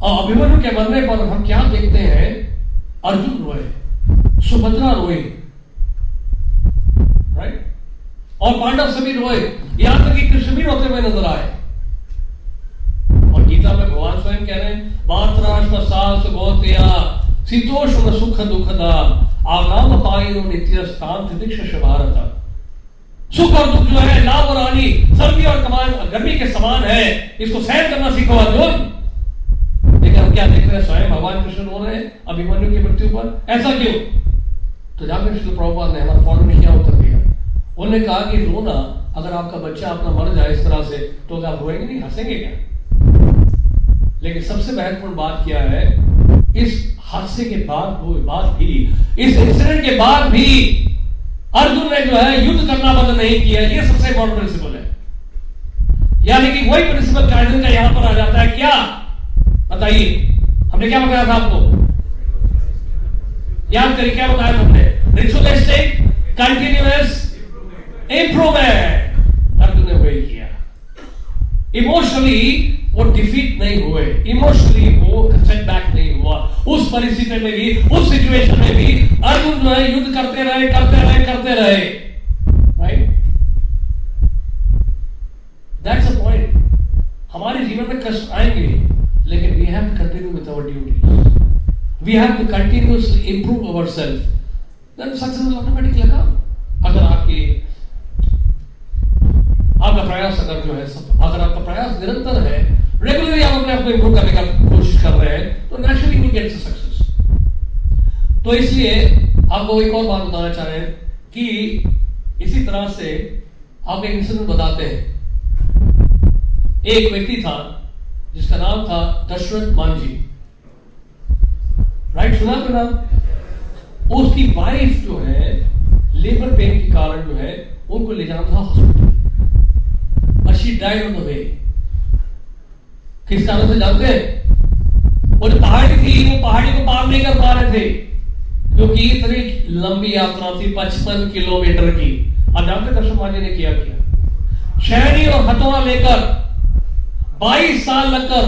और अभिमन्यु के मरने पर हम क्या देखते हैं? अर्जुन रोए, सुभद्रा रोए राइट और पांडव सभी रोए, यहाँ तक कि कृष्ण भी रोते हुए नज़र आए। और गीता में भगवान स्वयं कह रहे हैं मात्राश्म सास गोत्या शीतोष्ण सुख दुखदा आगाम पायनो नित्य स्थान तितिक्ष भारत सुख और दुख जो है, लाभ और हानि, सर्दी और कमान गर्मी के समान है। इसको सहन करना सीखो, अर्जुन। लेकिन हम क्या देख रहे हैं? स्वयं भगवान कृष्ण रो रहे हैं, अभिमन्यु की मृत्यु पर। ऐसा क्यों? तो जाकर श्री प्रभुपाद ने हमारे फॉलो में क्या उत्तर दिया उन्होंने कहा कि रोना, अगर आपका बच्चा अपना मर जाए इस तरह से तो आप रोएँगे नहीं? हंसेंगे क्या? लेकिन सबसे महत्वपूर्ण बात क्या है? इस हादसे के बाद बाद भी, इस इंसिडेंट के बाद भी अर्जुन ने जो है, युद्ध करना बंद नहीं किया। ये सबसे इंपॉर्टेंट प्रिंसिपल है। यानी कि वही प्रिंसिपल का यहाँ पर आ जाता है। क्या? बताइए, हमने क्या बताया था आपको? याद करिए, क्या बताया हमने? रिचुअलिस्टिक कंटिन्यूस इंप्रूवमेंट अर्जुन ने वही किया। इमोशनली वो डिफीट नहीं हुए। इमोशनली वो सेटबैक नहीं हुआ। उस परिस्थिति में भी, उस सिचुएशन में भी अर्जुन युद्ध करते रहे करते रहे करते रहे। राइट दैट्स अ पॉइंट हमारे जीवन में कष्ट आएँगे। To continue with our duty we have to continuously improve our self then success will automatically come अगर आपके, आपका प्रयास अगर जो है, अगर आपका प्रयास निरंतर है रेगुलरली आप अपने आप को इंप्रूव करने का कोशिश कर रहे हैं तो नेचुरली विल गेट सक्सेस तो इसलिए आपको एक और बात बताना चाह रहे हैं कि इसी तरह से आप एक इंसिडेंट बताते हैं। एक व्यक्ति था जिसका नाम था दशरथ मांझी। राइट सुना आपका नाम? उसकी वाइफ जो है लेबर पेन के कारण जो है, उनको ले जाना था हॉस्पिटल. किस कारण से जानते हैं जो पहाड़ी थी, वो पहाड़ी को पार नहीं कर पा रहे थे। क्योंकि इतनी लंबी यात्रा थी, पचपन किलोमीटर की। अब जानते दर्शन माजी ने किया किया? शहरी और हथौड़ा लेकर 22 साल लगकर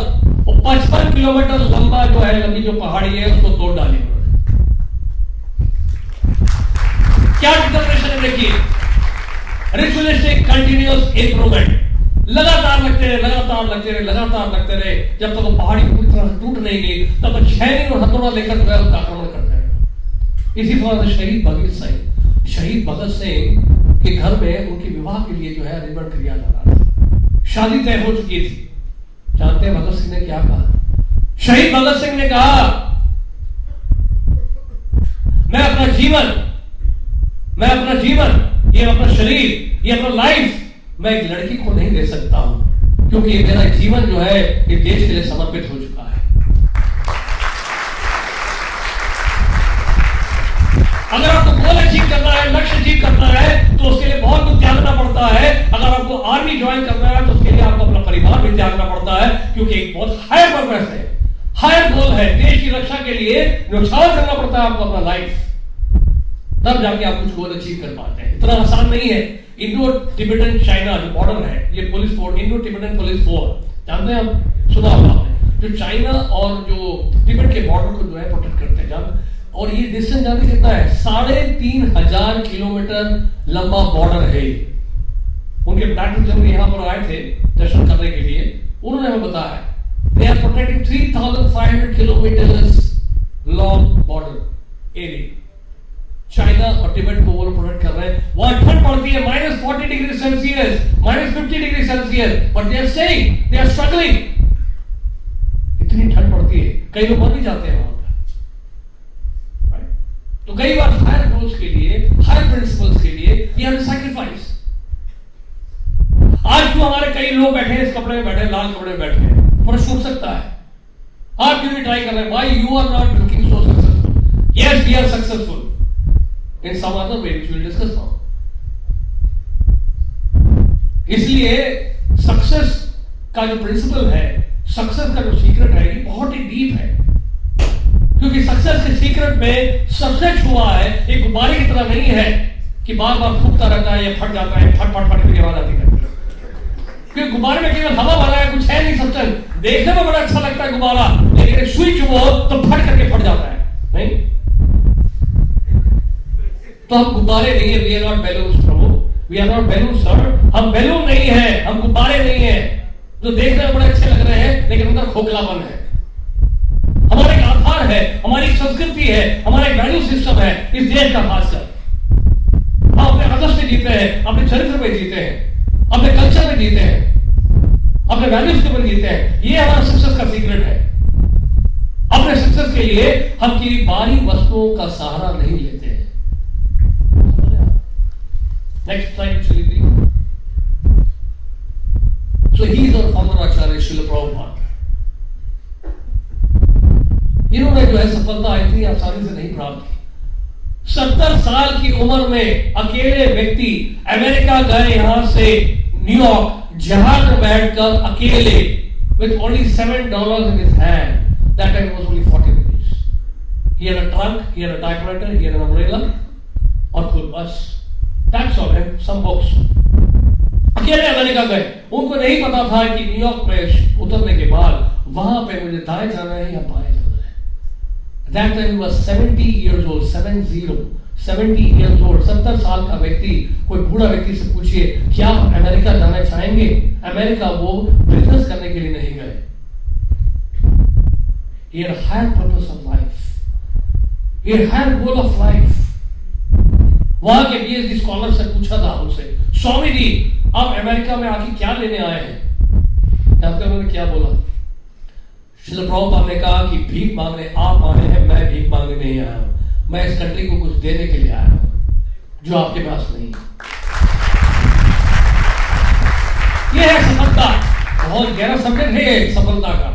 वो 55 किलोमीटर लंबा जो है, लंबी जो पहाड़ी है, उसको तोड़ डाली क्या डिटर्मिनेशन देखिए? रिचुअलिस्टिक कंटिन्यूस इंप्रूवमेंट लगातार लगते रहे, लगातार लगते रहे, लगातार लगते रहे। जब तक वो पहाड़ी पूरी तरह से टूट नहीं गई, तब तक शहरी और हथौड़ा लेकर है, उसका आक्रमण करते रहे। इसी तरह से शहीद भगत सिंह, शहीद भगत सिंह के घर में उनके विवाह के लिए जो है अरेंजमेंट किया जा रहा था शादी तय हो चुकी थी। जानते हैं भगत सिंह ने क्या कहा? शहीद भगत सिंह ने कहा, मैं अपना जीवन, मैं अपना जीवन, ये अपना शरीर, ये अपना लाइफ मैं एक लड़की को नहीं दे सकता हूँ, क्योंकि मेरा जीवन जो है, ये देश के लिए समर्पित हो चुका है अगर आपको गोल अचीव करना है, लक्ष्य अचीव करना है तो उसके लिए बहुत कुछ त्यागना पड़ता है। अगर आपको आर्मी ज्वाइन करना है तो उसके लिए आपको अपना परिवार भी त्यागना पड़ता है, क्योंकि एक बहुत हायर पर्पस है। हायर गोल है। देश की रक्षा के लिए न्यौछावर करना पड़ता है आपको अपना लाइफ तब जाके आप कुछ गोल अचीव कर पाते हैं। इतना आसान नहीं है। इंडो टिबेटन चाइना जो बॉर्डर है, ये police force Indo Tibetan police force जानते हैं आप? सुना होगा जो चाइना और जो तिब्बत के बॉर्डर को जो है प्रोटेक्ट करते हैं। और ये डिस्टेंस जानते कितना है? साढ़े तीन हज़ार किलोमीटर लंबा बॉर्डर है उनके डॉक्टर जब यहाँ पर आए थे दर्शन करने के लिए। उन्होंने हमें बताया they are protecting three thousand five hundred kilometre long border area China और टिबेट को वो प्रोटेक्ट कर रहे हैं। वहाँ ठंड पड़ती है minus forty degree Celsius minus fifty degree Celsius but they are saying they are struggling इतनी ठंड पड़ती है। कई लोग मर भी जाते हैं वहाँ। तो कई बार हायर गोल्स के लिए हायर प्रिंसिपल्स के लिए वी हैव सैक्रिफाइस आज जो हमारे कई लोग बैठे इस कपड़े में बैठे लाल कपड़े में बैठे हैं प्रश्न उठ सकता है। आप क्यों नहीं ट्राई कर रहे why you are not looking so successful yes we are successful in some other way will discuss now इसलिए सक्सेस का जो प्रिंसिपल है सक्सेस का जो सीक्रेट है, ये बहुत ही डीप है। क्योंकि सक्सेस के सीक्रेट में सबसे छुआ है, एक गुब्बारे की तरह नहीं है कि बार बार फूकता रहता है या फट जाता है, फट फट फट की आवाज़ आती है। क्योंकि गुब्बारे में केवल हवा भरा है, कुछ है नहीं सब्सटेंस देखने में बड़ा अच्छा लगता है गुब्बारा, लेकिन सुई चुभो तो फट करके फट जाता है। नहीं? तो हम गुब्बारे नहीं है we are not balloon Prabhu. We are not balloon sir हम बैलून नहीं है, हम गुब्बारे नहीं है। जो देखने में बड़े अच्छे लग रहे हैं, लेकिन उनका खोखलापन है। हमारा आधार है, हमारी संस्कृति है, हमारा एक वैल्यू सिस्टम है, इस देश का खासकर। हम अपने आदर्श में जीते हैं अपने चरित्र में जीते हैं अपने कल्चर में जीते हैं अपने वैल्यूज़ के ऊपर जीते हैं, ये हमारा सक्सेस का सीक्रेट है। अपने सक्सेस के लिए हम किसी बारी वस्तुओं का सहारा नहीं लेते हैं। Next slide So, he is our former Acharya, Srila Prabhupada. इन्होंने जो है सफलता इतनी आसानी से नहीं प्राप्त की। सत्तर साल की उम्र में अकेले व्यक्ति अमेरिका गए यहाँ से न्यूयॉर्क जहाज़ में बैठकर अकेले only seven dollars in his hand. That time it was only 40 rupees. He had a trunk, he had a typewriter, he had an umbrella, और कुल बस। टैक्स ऑफ़ है सम बॉक्स अकेले अमेरिका गए। उनको नहीं पता था कि न्यूयॉर्क में उतरने के बाद वहाँ पे मुझे दाएँ जाना है या बाएँ? That time he was 70 years old, seven zero. 70 years old, 70 साल का व्यक्ति कोई बूढ़ा व्यक्ति से पूछिए क्या अमेरिका जाना चाहेंगे अमेरिका वो बिज़नेस करने के लिए नहीं गए a higher purpose of life. A higher goal of. वहाँ के स्कॉलर से पूछा था उनसे स्वामी जी आप अमेरिका में आके क्या लेने आए हैं जानते उन्होंने क्या बोला श्री प्रभुपाद ने कहा कि भीख मांगने, आप आए हैं, मैं भीख मांगने नहीं आया हूँ। मैं इस कंट्री को कुछ देने के लिए आया हूँ, जो आपके पास नहीं ये है सफलता। बहुत गहरा सब्जेक्ट है सफलता का।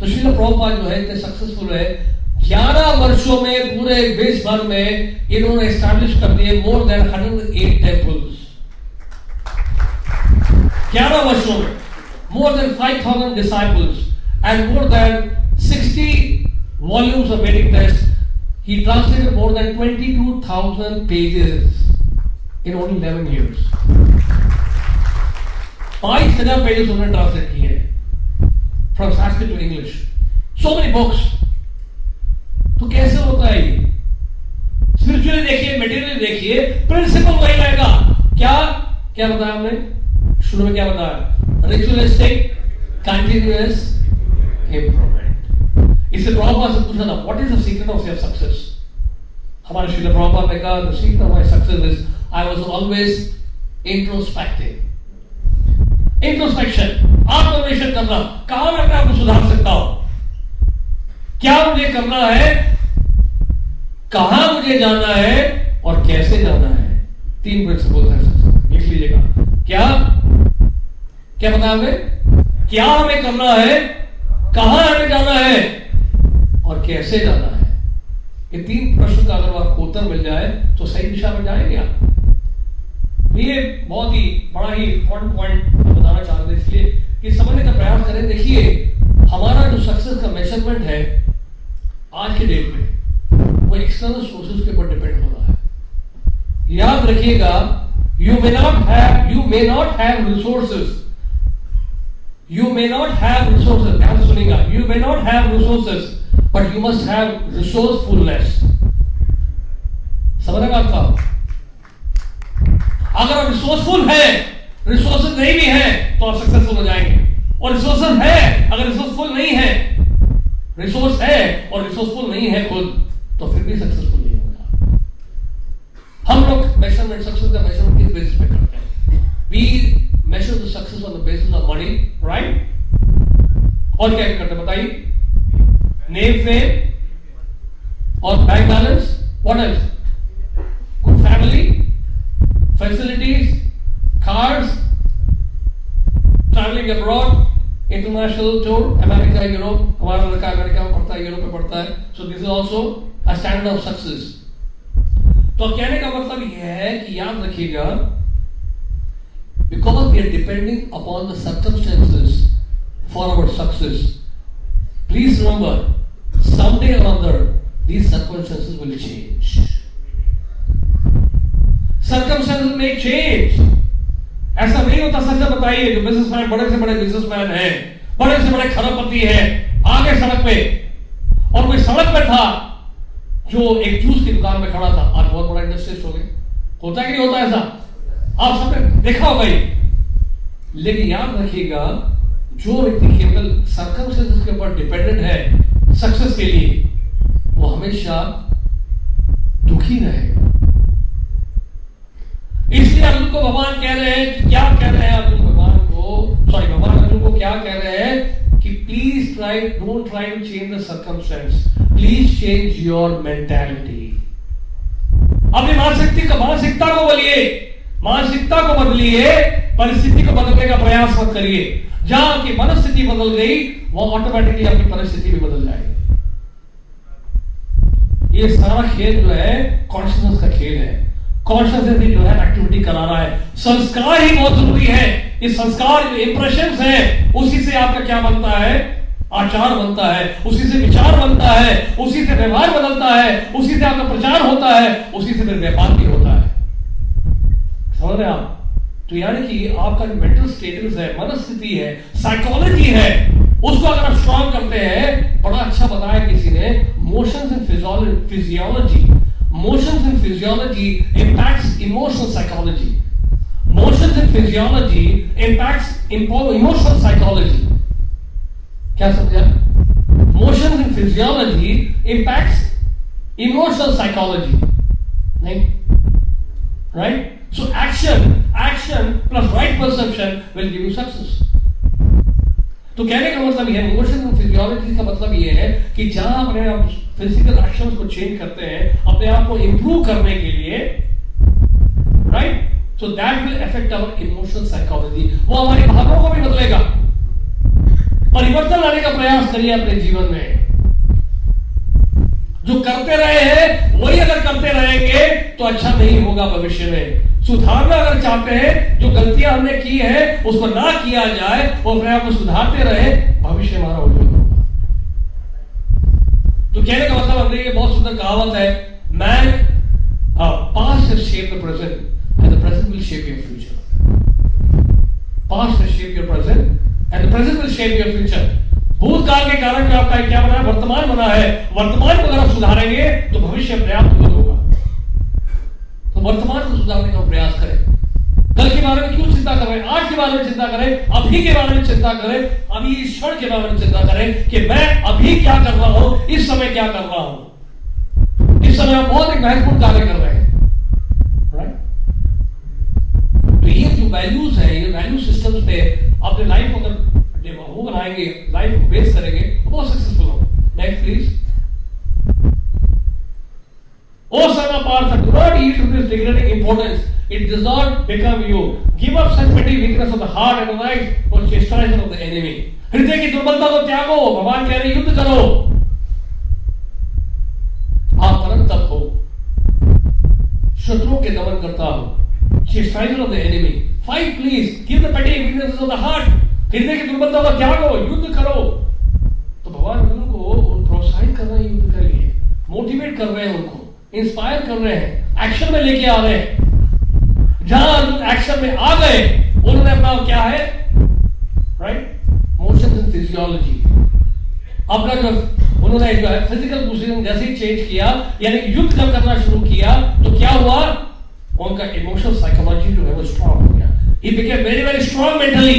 तो श्री प्रभुपाद जो है, इतने सक्सेसफुल है ग्यारह वर्षों में, पूरे देश भर में इन्होंने स्टैब्लिश कर दिए more than hundred eight temples ग्यारह वर्षों में। More than 5,000 disciples and more than 60 volumes of Vedic text. He translated more than 22,000 pages in only 11 years. बाईस हज़ार पेजेस उन्होंने ट्रांसलेट किए हैं from Sanskrit to English so many books तो कैसे होता है ये? स्पिरिचुअली देखिए मेटीरियल देखिए प्रिंसिपल वही रहेगा। क्या? क्या बताया हमने? शुरू में क्या बताया रिचुअलिस्टिक कंटिन्यूअस इंप्रूवमेंट इससे प्रभुपाद से पूछा था what is the secret of your success हमारे श्रील प्रभुपाद ने कहा the secret of my success is I was always introspective introspection आत्मनिवेशन करना, कहाँ मैं अपने आप को सुधार सकता हूँ? क्या मुझे करना है? कहाँ मुझे जाना है? और कैसे जाना है? तीन प्रिंसिपल है लिख लीजिएगा क्या क्या बताया हमें क्या हमें करना है? कहाँ हमें जाना है? और कैसे जाना है? ये तीन प्रश्न का अगर आपको उत्तर मिल जाए तो सही दिशा में जाएँगे आप। ये बहुत ही बड़ा ही इंपॉर्टेंट पॉइंट बताना चाह रहे इसलिए कि समझने का प्रयास करें। देखिए, हमारा जो सक्सेस का मेज़रमेंट है, आज के डेट में, वो एक्सटर्नल सोर्सेज के ऊपर डिपेंड हो रहा है। याद रखिएगा you may not have you may not have resources not have resources ध्यान सुनिएगा. You may not have resources but you must have resourcefulness समझ रहे आपका अगर आप रिसोर्सफुल है रिसोर्सेज नहीं भी है तो आप सक्सेसफुल हो जाएँगे. और रिसोर्सेज है, अगर रिसोर्सफुल नहीं है रिसोर्स है और रिसोर्सफुल नहीं है खुद तो फिर भी सक्सेसफुल नहीं होगा. हम लोग मेज़रमेंट सक्सेस का मेज़रमेंट किस बेसिस पे करते हैं? We measure the success on the basis of money right और क्या करते बताइए? नेम फेम और bank balance what else good family facilities, cars, traveling abroad, international tour, America, Europe, हमारा लड़का अमेरिका में पढ़ता है यूरोप में पढ़ता है। So this is also a standard of success तो कहने का मतलब यह है कि याद रखिएगा because we are depending upon the circumstances for our success please remember someday or other these circumstances will change circumstances may change ऐसा नहीं होता सच बताइए जो बिजनेसमैन बड़े से बड़े बिजनेसमैन है बड़े से बड़े खरबपति है आगे सड़क पे और कोई सड़क पे था जो एक जूस की दुकान में खड़ा था आज बहुत बड़ा इंडस्ट्रिस्ट हो गए होता है कि नहीं होता ऐसा आप सबने देखा होगा लेकिन याद रखिएगा, जो व्यक्ति केवल सर्कमस्टेंसेस के ऊपर डिपेंडेंट है सक्सेस के लिए, वो हमेशा दुखी रहेगा। इसलिए अर्जुन को भगवान कह रहे हैं कि क्या कह रहे हैं अर्जुन भगवान को? सॉरी भगवान अर्जुन को क्या कह रहे हैं कि please try don't try to change the circumstance please change your mentality अपनी मानसिकता को बोलिए। मानसिकता को बदलिए, परिस्थिति को बदलने का प्रयास मत करिए। जहाँ की मनस्थिति बदल गई वो ऑटोमेटिकली अपनी परिस्थिति भी बदल जाएगी। ये सारा खेल जो है कॉन्शियसनेस का खेल है। कॉन्शियसनेस जो है एक्टिविटी करा रहा है। संस्कार ही बहुत ज़रूरी है। ये संस्कार इंप्रेशन है। उसी से आपका क्या बनता है? आचार बनता है। उसी से विचार बनता है। उसी से व्यवहार बदलता है। उसी से आपका प्रचार होता है। उसी से फिर व्यापार भी होता है। समझ आप तो यानी कि आपका जो मेंटल स्टेटस है, मनस्थिति है साइकोलॉजी है, उसको अगर आप स्ट्रॉन्ग करते हैं, बड़ा अच्छा बताया किसी ने motion physiology motion in physiology impact emotional psychology motion physiology impact emotional psychology क्या समझा? Motion in physiology impact emotional psychology नहीं? Right right? So action, action plus right perception will give you success. तो कहने का मतलब यह motion physiology का मतलब यह है कि जहाँ अपने आप फ़िज़िकल एक्शन को चेंज करते हैं अपने आप को इंप्रूव करने के लिए right so that will affect our emotional psychology वो हमारी भावनाओं को भी बदलेगा। परिवर्तन लाने का प्रयास करिए अपने जीवन में। जो करते रहे हैं वही अगर करते रहेंगे तो अच्छा नहीं होगा भविष्य में। सुधारना अगर चाहते हैं, जो गलतियाँ हमने की है, उसको ना किया जाए और अपने आप को सुधारते रहे, भविष्य हमारा उज्जवल होगा। तो कहने का मतलब हमने ये बहुत सुंदर कहावत है man past shape the present and the present will shape your future past shape your present and the present will shape your future भूतकाल के कारण जो आपका क्या बना है? वर्तमान बना है। वर्तमान को अगर आप सुधारेंगे तो भविष्य पर्याप्त होगा। तो वर्तमान को सुधारने का प्रयास करें। कल के बारे में क्यों चिंता कर? रहे हैं आज के बारे में चिंता करें? अभी के बारे में चिंता करें? अभी इस क्षण के बारे में चिंता करें कि मैं अभी क्या कर रहा हूँ? इस समय क्या कर रहा हूँ? इस समय आप बहुत एक महत्वपूर्ण कार्य कर रहे हैं। तो ये जो वैल्यूज़ है, ये वैल्यू सिस्टम्स पे अपने लाइफ को अगर वो बनाएँगे लाइफ को बेस करेंगे तो बहुत सक्सेसफुल हो next please O son of Partha, do not eat with this degrading importance. It does not become you. Give up such petty weakness of the heart and life for chastisement of the enemy. हृदय की दुर्बलता को त्यागो भगवान कह रहे युद्ध करो आप तप हो शत्रुओं के दमन करता हो chastisement of the enemy. Fight please. Give the petty weaknesses of the heart. हृदय की दुर्बलता को त्यागो युद्ध करो तो भगवान अर्जुन को प्रोत्साहित कर रहे हैं युद्ध के लिए मोटिवेट कर रहे हैं उनको इंस्पायर कर रहे हैं एक्शन में लेके आ रहे हैं। जहाँ एक्शन में आ गए, उन्होंने अपना क्या है? राइट मोशन एंड फिजियोलॉजी अपना जो, उन्होंने जो है फ़िज़िकल पोजिशन जैसे ही चेंज किया, यानी युद्ध जब करना शुरू किया तो क्या हुआ? उनका इमोशनल साइकोलॉजी जो है वो स्ट्रांग हो गया। Became very very strong mentally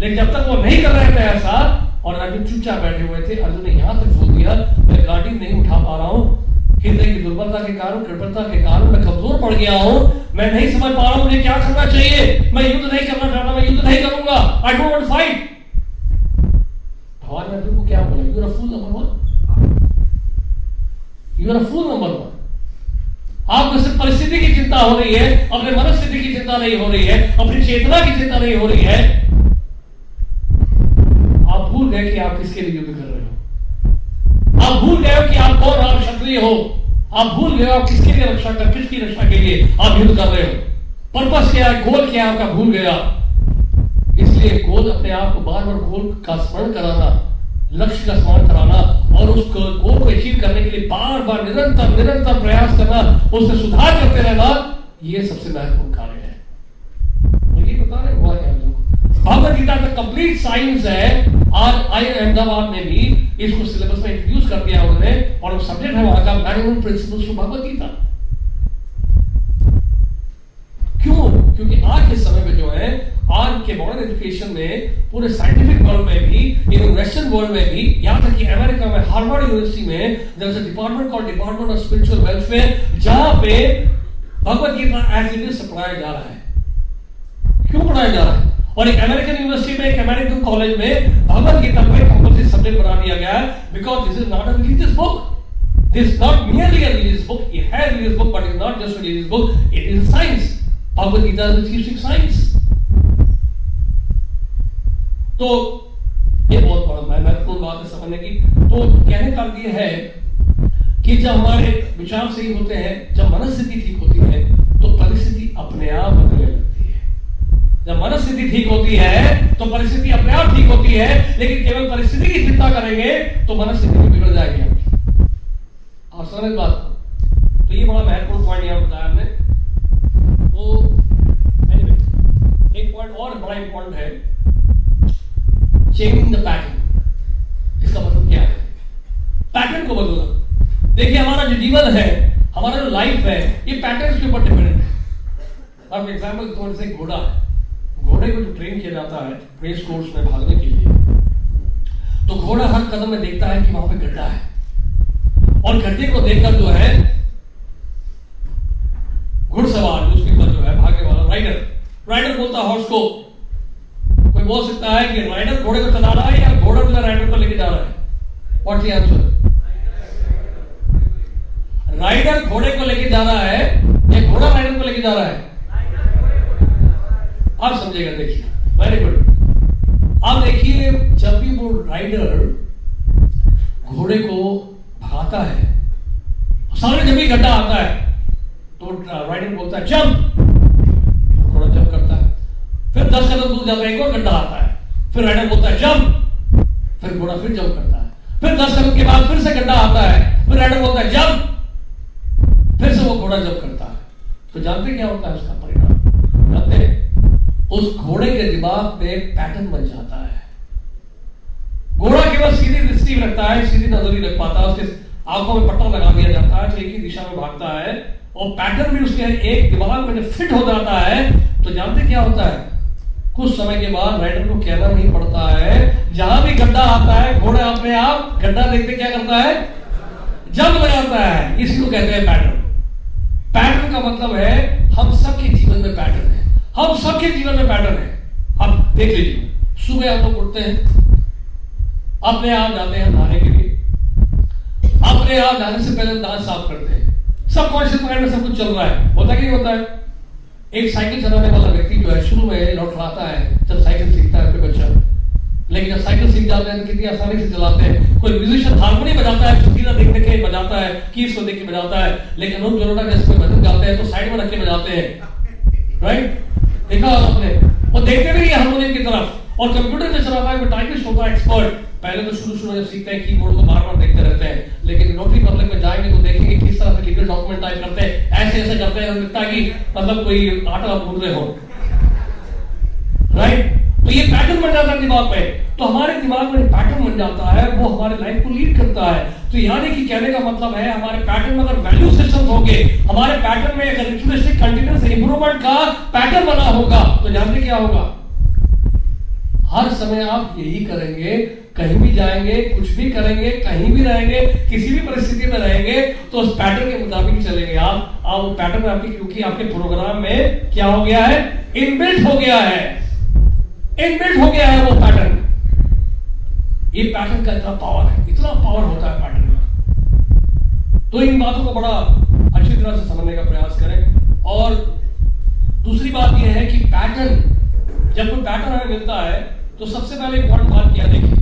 लेकिन जब तक वो नहीं कर रहे थे ऐसा, और अर्जुन चुपचाप बैठे हुए थे, अर्जुन ने यहाँ तक बोल दिया, मैं गाड़ी नहीं उठा पा रहा हूँ हृदय की दुर्बलता के कारण, कृपणता के कारण मैं कमज़ोर पड़ गया हूँ। मैं नहीं समझ पा रहा हूँ मुझे क्या करना चाहिए। मैं युद्ध नहीं करना चाहता मैं युद्ध नहीं करूँगा। आई डोंट वांट फाइट भगवान ने को क्या बोला? You are fool number one you are fool number one आपको सिर्फ़ परिस्थिति की चिंता हो रही है, अपने मनस्थिति की चिंता नहीं हो रही है, अपनी चेतना की चिंता नहीं हो रही है। आप भूल गए कि आप किसके लिए युद्ध कर आप भूल गए हो कि आप कौन आप क्षत्रिय हो। आप भूल गए हो आप किसके लिए रक्षा कर, किसकी रक्षा के लिए आप युद्ध कर रहे हो। पर्पस क्या है? गोल क्या है आपका? भूल गया इसलिए गोल अपने आप को बार बार गोल का स्मरण कराना, लक्ष्य का स्मरण कराना और उस गोल को अचीव करने के लिए बार बार निरंतर निरंतर प्रयास करना, उससे सुधार करते रहना यह सबसे महत्वपूर्ण कार्य है। और ये बता रहे हुआ क्या भगवत गीता का कंप्लीट साइंस है। आज आई अहमदाबाद में भी इसको सिलेबस में इंट्रोड्यूस कर दिया उन्होंने और सब्जेक्ट है वहाँ का management principles to Bhagavad Gita क्यों? क्योंकि आज के समय में जो है, आज के मॉडर्न एजुकेशन में पूरे साइंटिफिक वर्ल्ड में भी इवन वेस्टर्न वर्ल्ड में भी, यहाँ तक कि अमेरिका में हार्वर्ड यूनिवर्सिटी में department called department of spiritual welfare जहाँ पे Bhagavad Gita as it is पढ़ाया जा रहा है। क्यों पढ़ाया जा रहा है? और एक अमेरिकन यूनिवर्सिटी में, एक अमेरिकन कॉलेज में भगवत गीता को एक कंपलसरी सब्जेक्ट बना दिया गया है because this is not a religious book merely a religious book. It has a religious book, but it's not just a religious book. It is a science. Bhagavad Gita is a तो ये बहुत बड़ा महत्वपूर्ण बात है समझने की। तो कहने का ये है कि जब हमारे विचार सही होते हैं, जब मनस्थिति ठीक होती है तो परिस्थिति अपने आप बदलने जब मनस्थिति ठीक होती है तो परिस्थिति अपने आप ठीक होती है लेकिन केवल परिस्थिति की चिंता करेंगे तो मनस्थिति भी बिगड़ जाएगी। आप समझ बात? तो ये बड़ा महत्वपूर्ण पॉइंट यहाँ बताया हमने। तो anyway, एक पॉइंट और बड़ा इंपॉर्टेंट है चेंजिंग द पैटर्न इसका मतलब क्या है? पैटर्न को बदलना। देखिए हमारा जो जीवन है हमारा जो लाइफ है ये पैटर्न के ऊपर डिपेंडेंट है। एग्ज़ाम्पल थोड़े से घोड़ा है। घोड़े को जो ट्रेन किया जाता है रेस कोर्स में भागने के लिए तो घोड़ा हर कदम में देखता है कि वहाँ पे गड्ढा है। और गड्ढे को देखकर जो है, घुड़सवार उसके ऊपर जो है भागने वाला राइडर राइडर बोलता हॉर्स को, कोई बोल सकता है कि राइडर घोड़े को चला रहा है या घोड़ा जो राइडर को लेके जा रहा है? व्हाट्स द आंसर राइडर घोड़े को लेके जा रहा है या घोड़ा राइडर को लेके जा रहा है? आप समझेगा, देखिए वेरी गुड अब देखिए, जब भी वो राइडर घोड़े को भगाता है सामने जब भी गड्ढा आता है तो राइडर बोलता है, जंप! दस कदम दूर जाता है, एक और गड्ढा आता है। फिर राइडर बोलता है, जंप! फिर घोड़ा फिर जंप करता है। फिर दस कदम के बाद फिर से गड्ढा आता है, फिर राइडर बोलता है, जंप! फिर से वो घोड़ा जंप करता है। तो जानते क्या होता है उसका परिणाम? जानते हैं? उस घोड़े के दिमाग में पैटर्न बन जाता है। घोड़ा केवल सीधी दृष्टि रखता है, सीधी नज़र ही रख पाता है उसके आँखों में पट्टा लगा दिया जाता है एक ही दिशा में भागता है, और पैटर्न भी उसके एक दिमाग में जब फिट हो जाता है तो जानते क्या होता है? कुछ समय के बाद राइडर को कहना नहीं पड़ता है, जहाँ भी गड्ढा आता है, घोड़ा अपने आप गड्ढा देखते क्या करता है? जब लगाता है, इसी को कहते हैं पैटर्न पैटर्न का मतलब है, हम सबके जीवन में पैटर्न है। हम सबके जीवन में पैटर्न है। अब देख लीजिए। सुबह हम लोग उठते हैं, अपने आप जाते हैं नहाने के लिए। अपने आप नहाने से पहले दांत साफ़ करते हैं। सब कॉन्शियस माइंड में सब कुछ चल रहा है। होता क्या होता है? एक साइकिल चलाने वाला व्यक्ति जो है, शुरू में लौटलाता है, जब साइकिल सीखता है बच्चा। लेकिन जब साइकिल सीख जाते हैं, कितनी आसानी से चलाते हैं। कोई म्यूजिशियन हारमोनी बजाता है सीधा देख देख के बजाता है कीज को देख के बजाता है। लेकिन हम जोरोटा जैसे भजन गाते हैं तो साइड में रख के बजाते हैं। राइट देखा आपने। वो देखते भी नहीं हारमोनियम की तरफ़। और कंप्यूटर में चला पाए टाइपिस्ट होता है एक्सपर्ट पहले तो शुरू शुरू में सीखते हैं कीबोर्ड को बार बार देखते रहते हैं। लेकिन नोटरी पब्लिक में जाएँगे तो देखेंगे किस तरह से लीगल डॉक्यूमेंट टाइप करते हैं। ऐसे ऐसे करते हैं लगता है कि मतलब कोई आटा भूल रहे हो। राइट तो ये पैटर्न बन जाता है दिमाग में तो हमारे दिमाग में पैटर्न बन जाता है, वो हमारे लाइफ को लीड करता है। तो यानी कि कहने का मतलब है, हमारे पैटर्न में अगर वैल्यू सिस्टम होंगे, हमारे पैटर्न में अगर रिचुअलिस्टिक कंटिन्यूस इंप्रूवमेंट का पैटर्न बना होगा तो जानते क्या होगा? हर समय आप यही करेंगे, कहीं भी जाएँगे, कुछ भी करेंगे, कहीं भी रहेंगे, किसी भी परिस्थिति में रहेंगे तो उस पैटर्न के मुताबिक चलेंगे आप। आप वो पैटर्न आपके, क्योंकि आपके प्रोग्राम में क्या हो गया है? इनबिल्ट हो गया है। इनबिल्ट हो गया है वो पैटर्न ये पैटर्न का इतना पावर है, इतना पावर होता है पैटर्न का। तो इन बातों को बड़ा अच्छी तरह से समझने का प्रयास करें। और दूसरी बात यह है कि पैटर्न जब कोई पैटर्न हमें मिलता है तो सबसे पहले इंपॉर्टेंट बात क्या देखिए।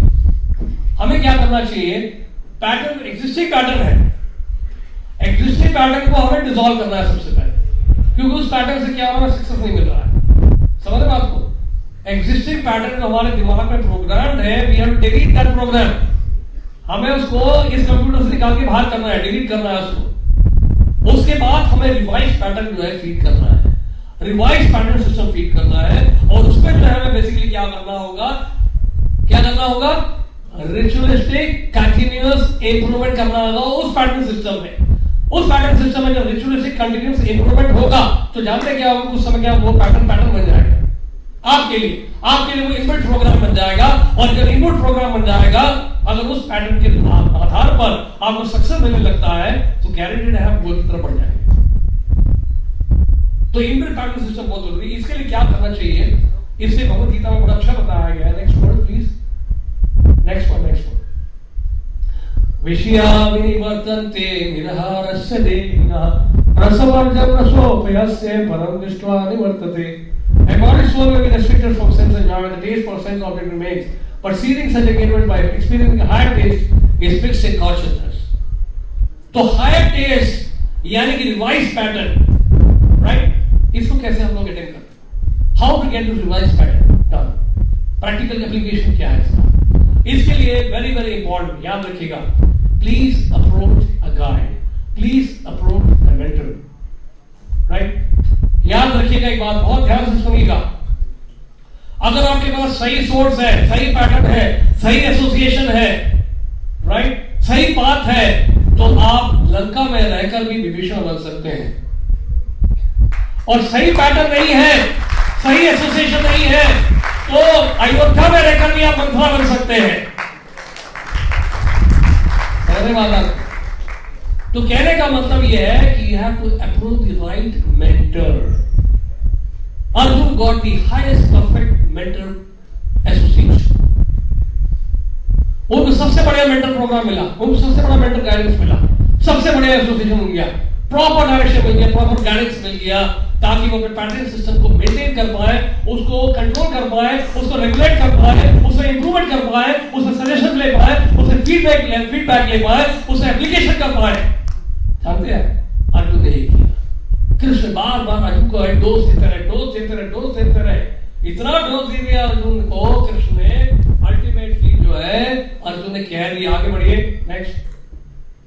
हमें क्या करना चाहिए? पैटर्न एग्जिस्टिंग पैटर्न है। एग्जिस्टिंग पैटर्न को हमें डिजोल्व करना है सबसे पहले। क्योंकि उस पैटर्न से क्या हमारा सक्सेस नहीं मिल रहा है। समझ रहे आपको एग्जिस्टिंग पैटर्न हमारे दिमाग में प्रोग्राम है we have delete that program हमें उसको इस कंप्यूटर से निकाल के बाहर करना है डिलीट करना है उसको। उसके बाद हमें रिवाइज पैटर्न जो है फ़ीड करना है। रिवाइज पैटर्न सिस्टम फ़ीड करना है और उसमें जो है हमें बेसिकली क्या करना होगा? क्या करना होगा? रिचुअलिस्टिक कंटिन्यूस इंप्रूवमेंट करना होगा उस पैटर्न सिस्टम में। उस पैटर्न सिस्टम में जब रिचुअलिस्टिक कंटिन्यूस इंप्रूवमेंट होगा तो जानते क्या होगा? उस समय क्या वो पैटर्न पैटर्न बन जाएगा। आपके लिए। आपके लिए वो इनपुट प्रोग्राम बन जाएगा और जब इनपुट प्रोग्राम बन जाएगा, अगर उस पैटर्न के आधार पर आपको सक्सेस मिलने लगता है तो गारंटेड है आप गोल की तरफ़ बढ़ जाएँगे। तो इनबिल्ट पैटर्न सिस्टम बहुत ज़रूरी है। इसके लिए क्या करना चाहिए? इसलिए भगवत गीता में बड़ा अच्छा बताया गया next word please next word next word विषया विनिवर्तन्ते निरहारस्य देहिनः रसवर्जं रसोपयस्य परं दृष्ट्वा निवर्तते। A body soul may be restricted from sense enjoyment, the taste for sense object remains, but seizing such engagement by experiencing a higher taste is fixed in consciousness. तो higher test यानी कि revise pattern right इसको कैसे हम लोग attend करते how to get revise pattern done practical application क्या है इसका इसके लिए वेरी वेरी इंपॉर्टेंट याद रखिएगा please approach a guide please approach a mentor right याद रखिएगा एक बात, बहुत ध्यान से सुनिएगा। अगर आपके पास सही सोर्स है, सही पैटर्न है, सही एसोसिएशन है राइट सही बात है तो आप लंका में रहकर भी विभीषण बन सकते हैं। और सही पैटर्न नहीं है, सही एसोसिएशन नहीं है तो अयोध्या में रहकर भी आप मंथरा बन सकते हैं। धन्यवाद तो कहने का मतलब यह है कि you have to approach the right mentor Arjun got the highest perfect mentor association. उनको सबसे बढ़िया मेंटर प्रोग्राम मिला। उनको सबसे बड़ा मेंटर गाइडेंस मिला। सबसे बढ़िया एसोसिएशन मिल गया। प्रॉपर डायरेक्शन मिल गया प्रॉपर गाइडेंस मिल गया, ताकि वो अपने पैटर्न सिस्टम को मेंटेन कर पाए, उसको कंट्रोल कर पाए, उसको रेगुलेट कर पाए, उसमें इंप्रूवमेंट कर पाए, उसमें सजेशन ले पाए, उसमें फीडबैक ले फीडबैक ले पाए, उसमें एप्लीकेशन कर पाए। जानते हैं अर्जुन ने किया। कृष्ण बार बार अर्जुन को डोज देते रहे डोज देते रहे डोज देते रहे इतना डोज दे दिया अर्जुन को कृष्ण ने। अल्टीमेटली जो है अर्जुन ने कह दिया आगे बढ़िए नेक्स्ट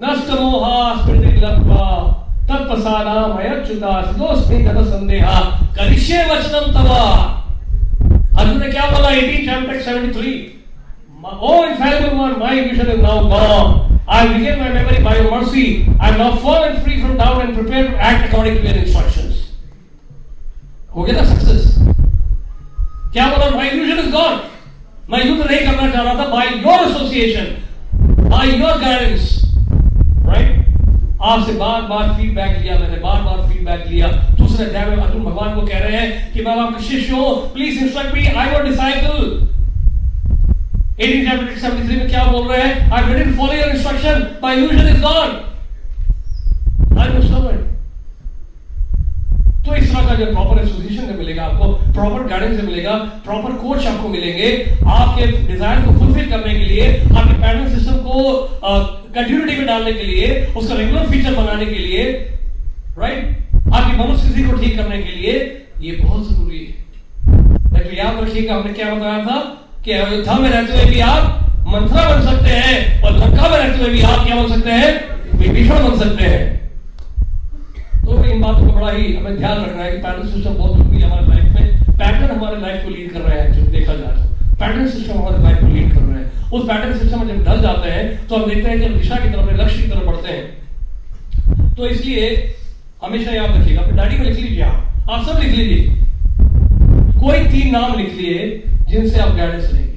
नष्ट मोहा स्मृति लब्धा तत्प्रसादामयच्युता सिदोस्मि तद संदेहा। करिष्ये वचनम तवा। अर्जुन ने क्या बोला? 18 chapter 73 Oh infallible one, my vision is now gone. I have regained my memory by your mercy. I am now firm and free from doubt and prepared to act according to your instructions. हो गया ना success क्या बोला माई illusion is gone मैं युद्ध नहीं करना चाह रहा था by your association by your guidance right आपसे बार बार फीडबैक लिया मैंने, बार बार फीडबैक लिया। दूसरे अध्याय में अर्जुन भगवान को कह रहे हैं कि मैं आपका शिष्य हूँ। Please instruct me I what disciple 18 chapter 73 में क्या बोल रहे हैं? Didn't follow your instruction. My illusion is gone. I am a servant तो इस तरह का जो प्रॉपर एसोसिएशन से मिलेगा आपको प्रॉपर गाइडेंस से मिलेगा प्रॉपर कोच आपको मिलेंगे, आपके डिज़ायर को फुलफिल करने के लिए, आपके पैटर्न सिस्टम को कंटिन्यूटी में डालने के लिए, उसका रेगुलर फीचर बनाने के लिए राइट आपकी मनुस्थिति को ठीक करने के लिए, ये बहुत ज़रूरी है। याद रखिएगा, हमने क्या बताया था? कि अयोध्या में रहते हुए भी आप मंथरा बन सकते हैं और लंका में रहते हुए भी आप क्या बन सकते हैं? विभीषण बन सकते हैं। तो इन बातों को बड़ा ही हमें ध्यान रखना है कि पैटर्न सिस्टम बहुत ज़रूरी हमारे लाइफ में। पैटर्न हमारे लाइफ को लीड कर रहे हैं देखा जाए तो पैटर्न सिस्टम हमारे लाइफ को लीड कर रहे हैं। उस पैटर्न सिस्टम में जब ढल जाते हैं तो हम देखते हैं कि दिशा की तरफ़ लक्ष्य की तरफ़ बढ़ते हैं। तो इसलिए हमेशा याद रखिएगा, अपनी डायरी में लिख लीजिए आप सब लिख लीजिए। कोई तीन नाम लिख लिए जिनसे आप गाइडेंस लेंगे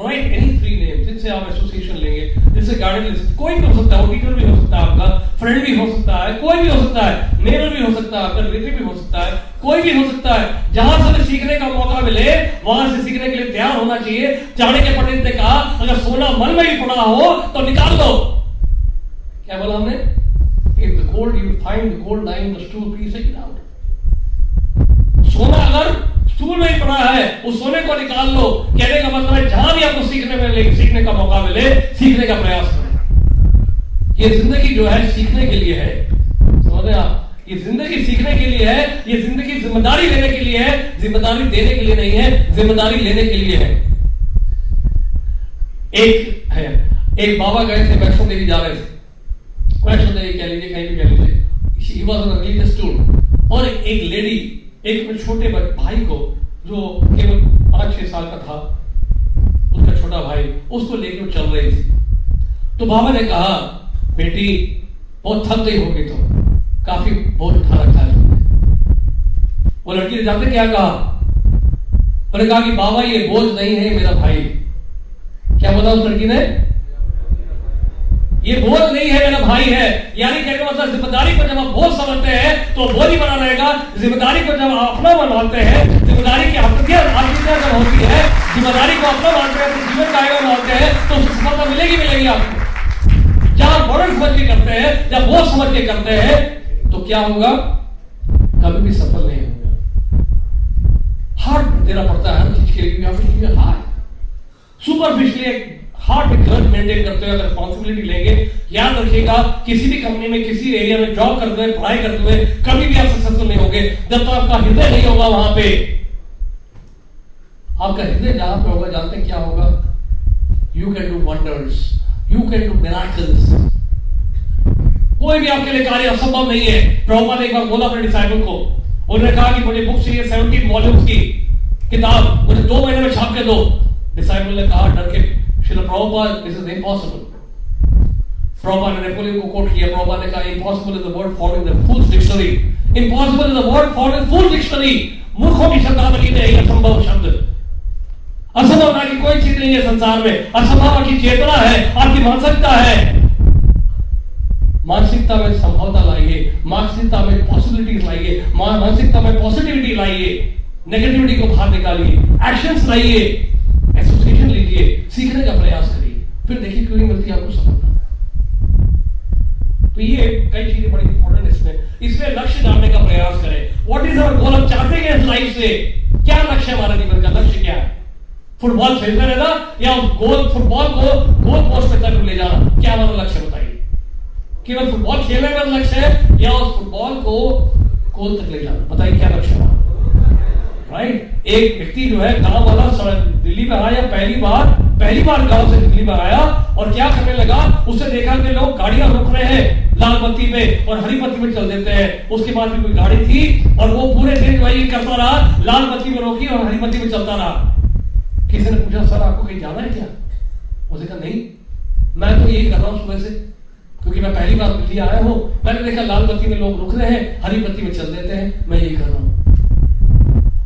राइट एनी थ्री नेम जिनसे आप एसोसिएशन लेंगे जिनसे गाइडेंस कोई भी हो सकता है टीचर भी हो सकता है आपका फ्रेंड भी हो सकता है कोई भी हो सकता है नेबर भी हो सकता है आपका रिलेटिव भी हो सकता है कोई भी हो सकता है जहाँ से सीखने का मौका मिले वहाँ से सीखने के लिए तैयार होना चाहिए। चाणे के पंडित ने कहा अगर सोना मन में ही पड़ा हो तो निकाल दो। क्या बोला हमने? The gold you find the gold lying in the stool, please take सोना अगर स्टूल में ही पड़ा है, उस सोने को निकाल लो। कहने का मतलब है, जहाँ भी आपको सीखने में सीखने का मौका मिले, सीखने का प्रयास करें। ये ज़िंदगी जो है, सीखने के लिए है। समझे आप? ये ज़िंदगी सीखने के लिए है, ये ज़िंदगी ज़िम्मेदारी लेने के लिए है, ज़िम्मेदारी देने के लिए नहीं है, ज़िम्मेदारी लेने के लिए है। एक है, एक बाबा गए थे, वैष्णो देवी जा रहे थे। वैष्णो देवी कह लीजिए, कहीं भी कह लीजिए और एक लेडी एक में छोटे भाई को, जो केवल पाँच, छह साल का था, उसका छोटा भाई, उसको लेकर चल रही थी। तो बाबा ने कहा, बेटी, बहुत थक गई होगी तो काफ़ी बहुत उठा रखा है वो लड़की ने जाते क्या कहा? कहा कि, बाबा, ये बोझ नहीं है मेरा भाई। क्या बोला उस लड़की ने ये बोझ नहीं है, मेरा भाई है। यानी कहने का मतलब ज़िम्मेदारी को जब आप बोझ समझते हैं तो बोझ ही बना रहेगा। ज़िम्मेदारी को जब आप अपना मानते हैं, ज़िम्मेदारी की आत्महत्या जब होती है, ज़िम्मेदारी को अपना मानते हैं तो जीवन का आयोजन मानते हैं तो सफलता मिलेगी मिलेगी आपको। जहाँ बड़े समझ के करते हैं, जब बोझ समझ के करते हैं तो क्या होगा? कभी भी सफल नहीं होगा। हार्ट देना पड़ता है, हर चीज़ के हार्ट सुपरफिशियली हार्ट ग्रंथ मेंटेन करते हुए अगर रिस्पॉन्सिबिलिटी लेंगे याद रखिएगा, किसी भी कंपनी में, किसी एरिया में जॉब करते हुए, पढ़ाई करते हुए, कभी भी आप सक्सेसफुल नहीं होंगे, जब तक आपका हृदय नहीं होगा वहाँ पे। आपका हृदय जहाँ पे होगा, जानते क्या होगा? You can do wonders you can do miracles कोई भी आपके लिए कार्य असंभव नहीं है। प्रभुपा ने एक बार बोला अपने डिसाइबल को। उन्होंने कहा कि मुझे बुक चाहिए सेवनटीन वॉल्यूम्स की किताब। मुझे दो महीने में छाप के दो। डिसाइबल ने कहा, डर के Srila Prabhupada, this is impossible. Prabhupada ने नेपोलियन को कोट किया प्रभुपाद ने कहा impossible is the word found in the Fool's dictionary. Impossible is the word found in Fool's dictionary. मूर्खों की शब्दावली में एक असंभव शब्द असंभव की कोई चीज़ नहीं है संसार में असंभव आपकी चेतना है आपकी मानसिकता है मानसिकता में संभवता लाइए मानसिकता में पॉसिबिलिटीज लाइए मानसिकता में पॉजिटिविटी लाइए नेगेटिविटी को बाहर निकालिए एक्शंस लाइए एसोसिएशन लीजिए सीखने का प्रयास करिए, फिर देखिए क्यों नहीं मिलती आपको सफलता। तो ये कई चीज़ें बड़ी इंपॉर्टेंट इसमें। इसमें लक्ष्य जानने का प्रयास करें। व्हाट इज़ अवर गोल हम चाहते हैं इस लाइफ से। क्या लक्ष्य हमारे जीवन का? लक्ष्य क्या है? फुटबॉल खेलते रहना या गोल फुटबॉल को गोल पोस्ट पे तक ले जाना? क्या हमारा लक्ष्य बताइए? केवल फुटबॉल खेलने का लक्ष्य है या उस फुटबॉल को गोल तक ले जाना? बताइए क्या लक्ष्य है? राइट एक व्यक्ति जो है, गाँव वाला दिल्ली में आया, पहली बार पहली बार गाँव से दिल्ली में आया और क्या करने लगा? उसे देखा कि लोग गाड़ियाँ रुक रहे हैं, लाल बत्ती में और हरी बत्ती में चल देते हैं। उसके बाद भी कोई गाड़ी थी और वो पूरे दिन वही करता रहा, लाल बत्ती में रोकी और हरी बत्ती में चलता रहा। किसी ने पूछा, सर, आपको कहीं जाना है क्या? उसने कहा, नहीं, मैं तो यही कर रहा हूँ सुबह से, क्योंकि मैं पहली बार दिल्ली आया हूँ। मैंने देखा लाल बत्ती में लोग रुक रहे हैं, हरी बत्ती में चल देते हैं, मैं यही कर रहा हूँ।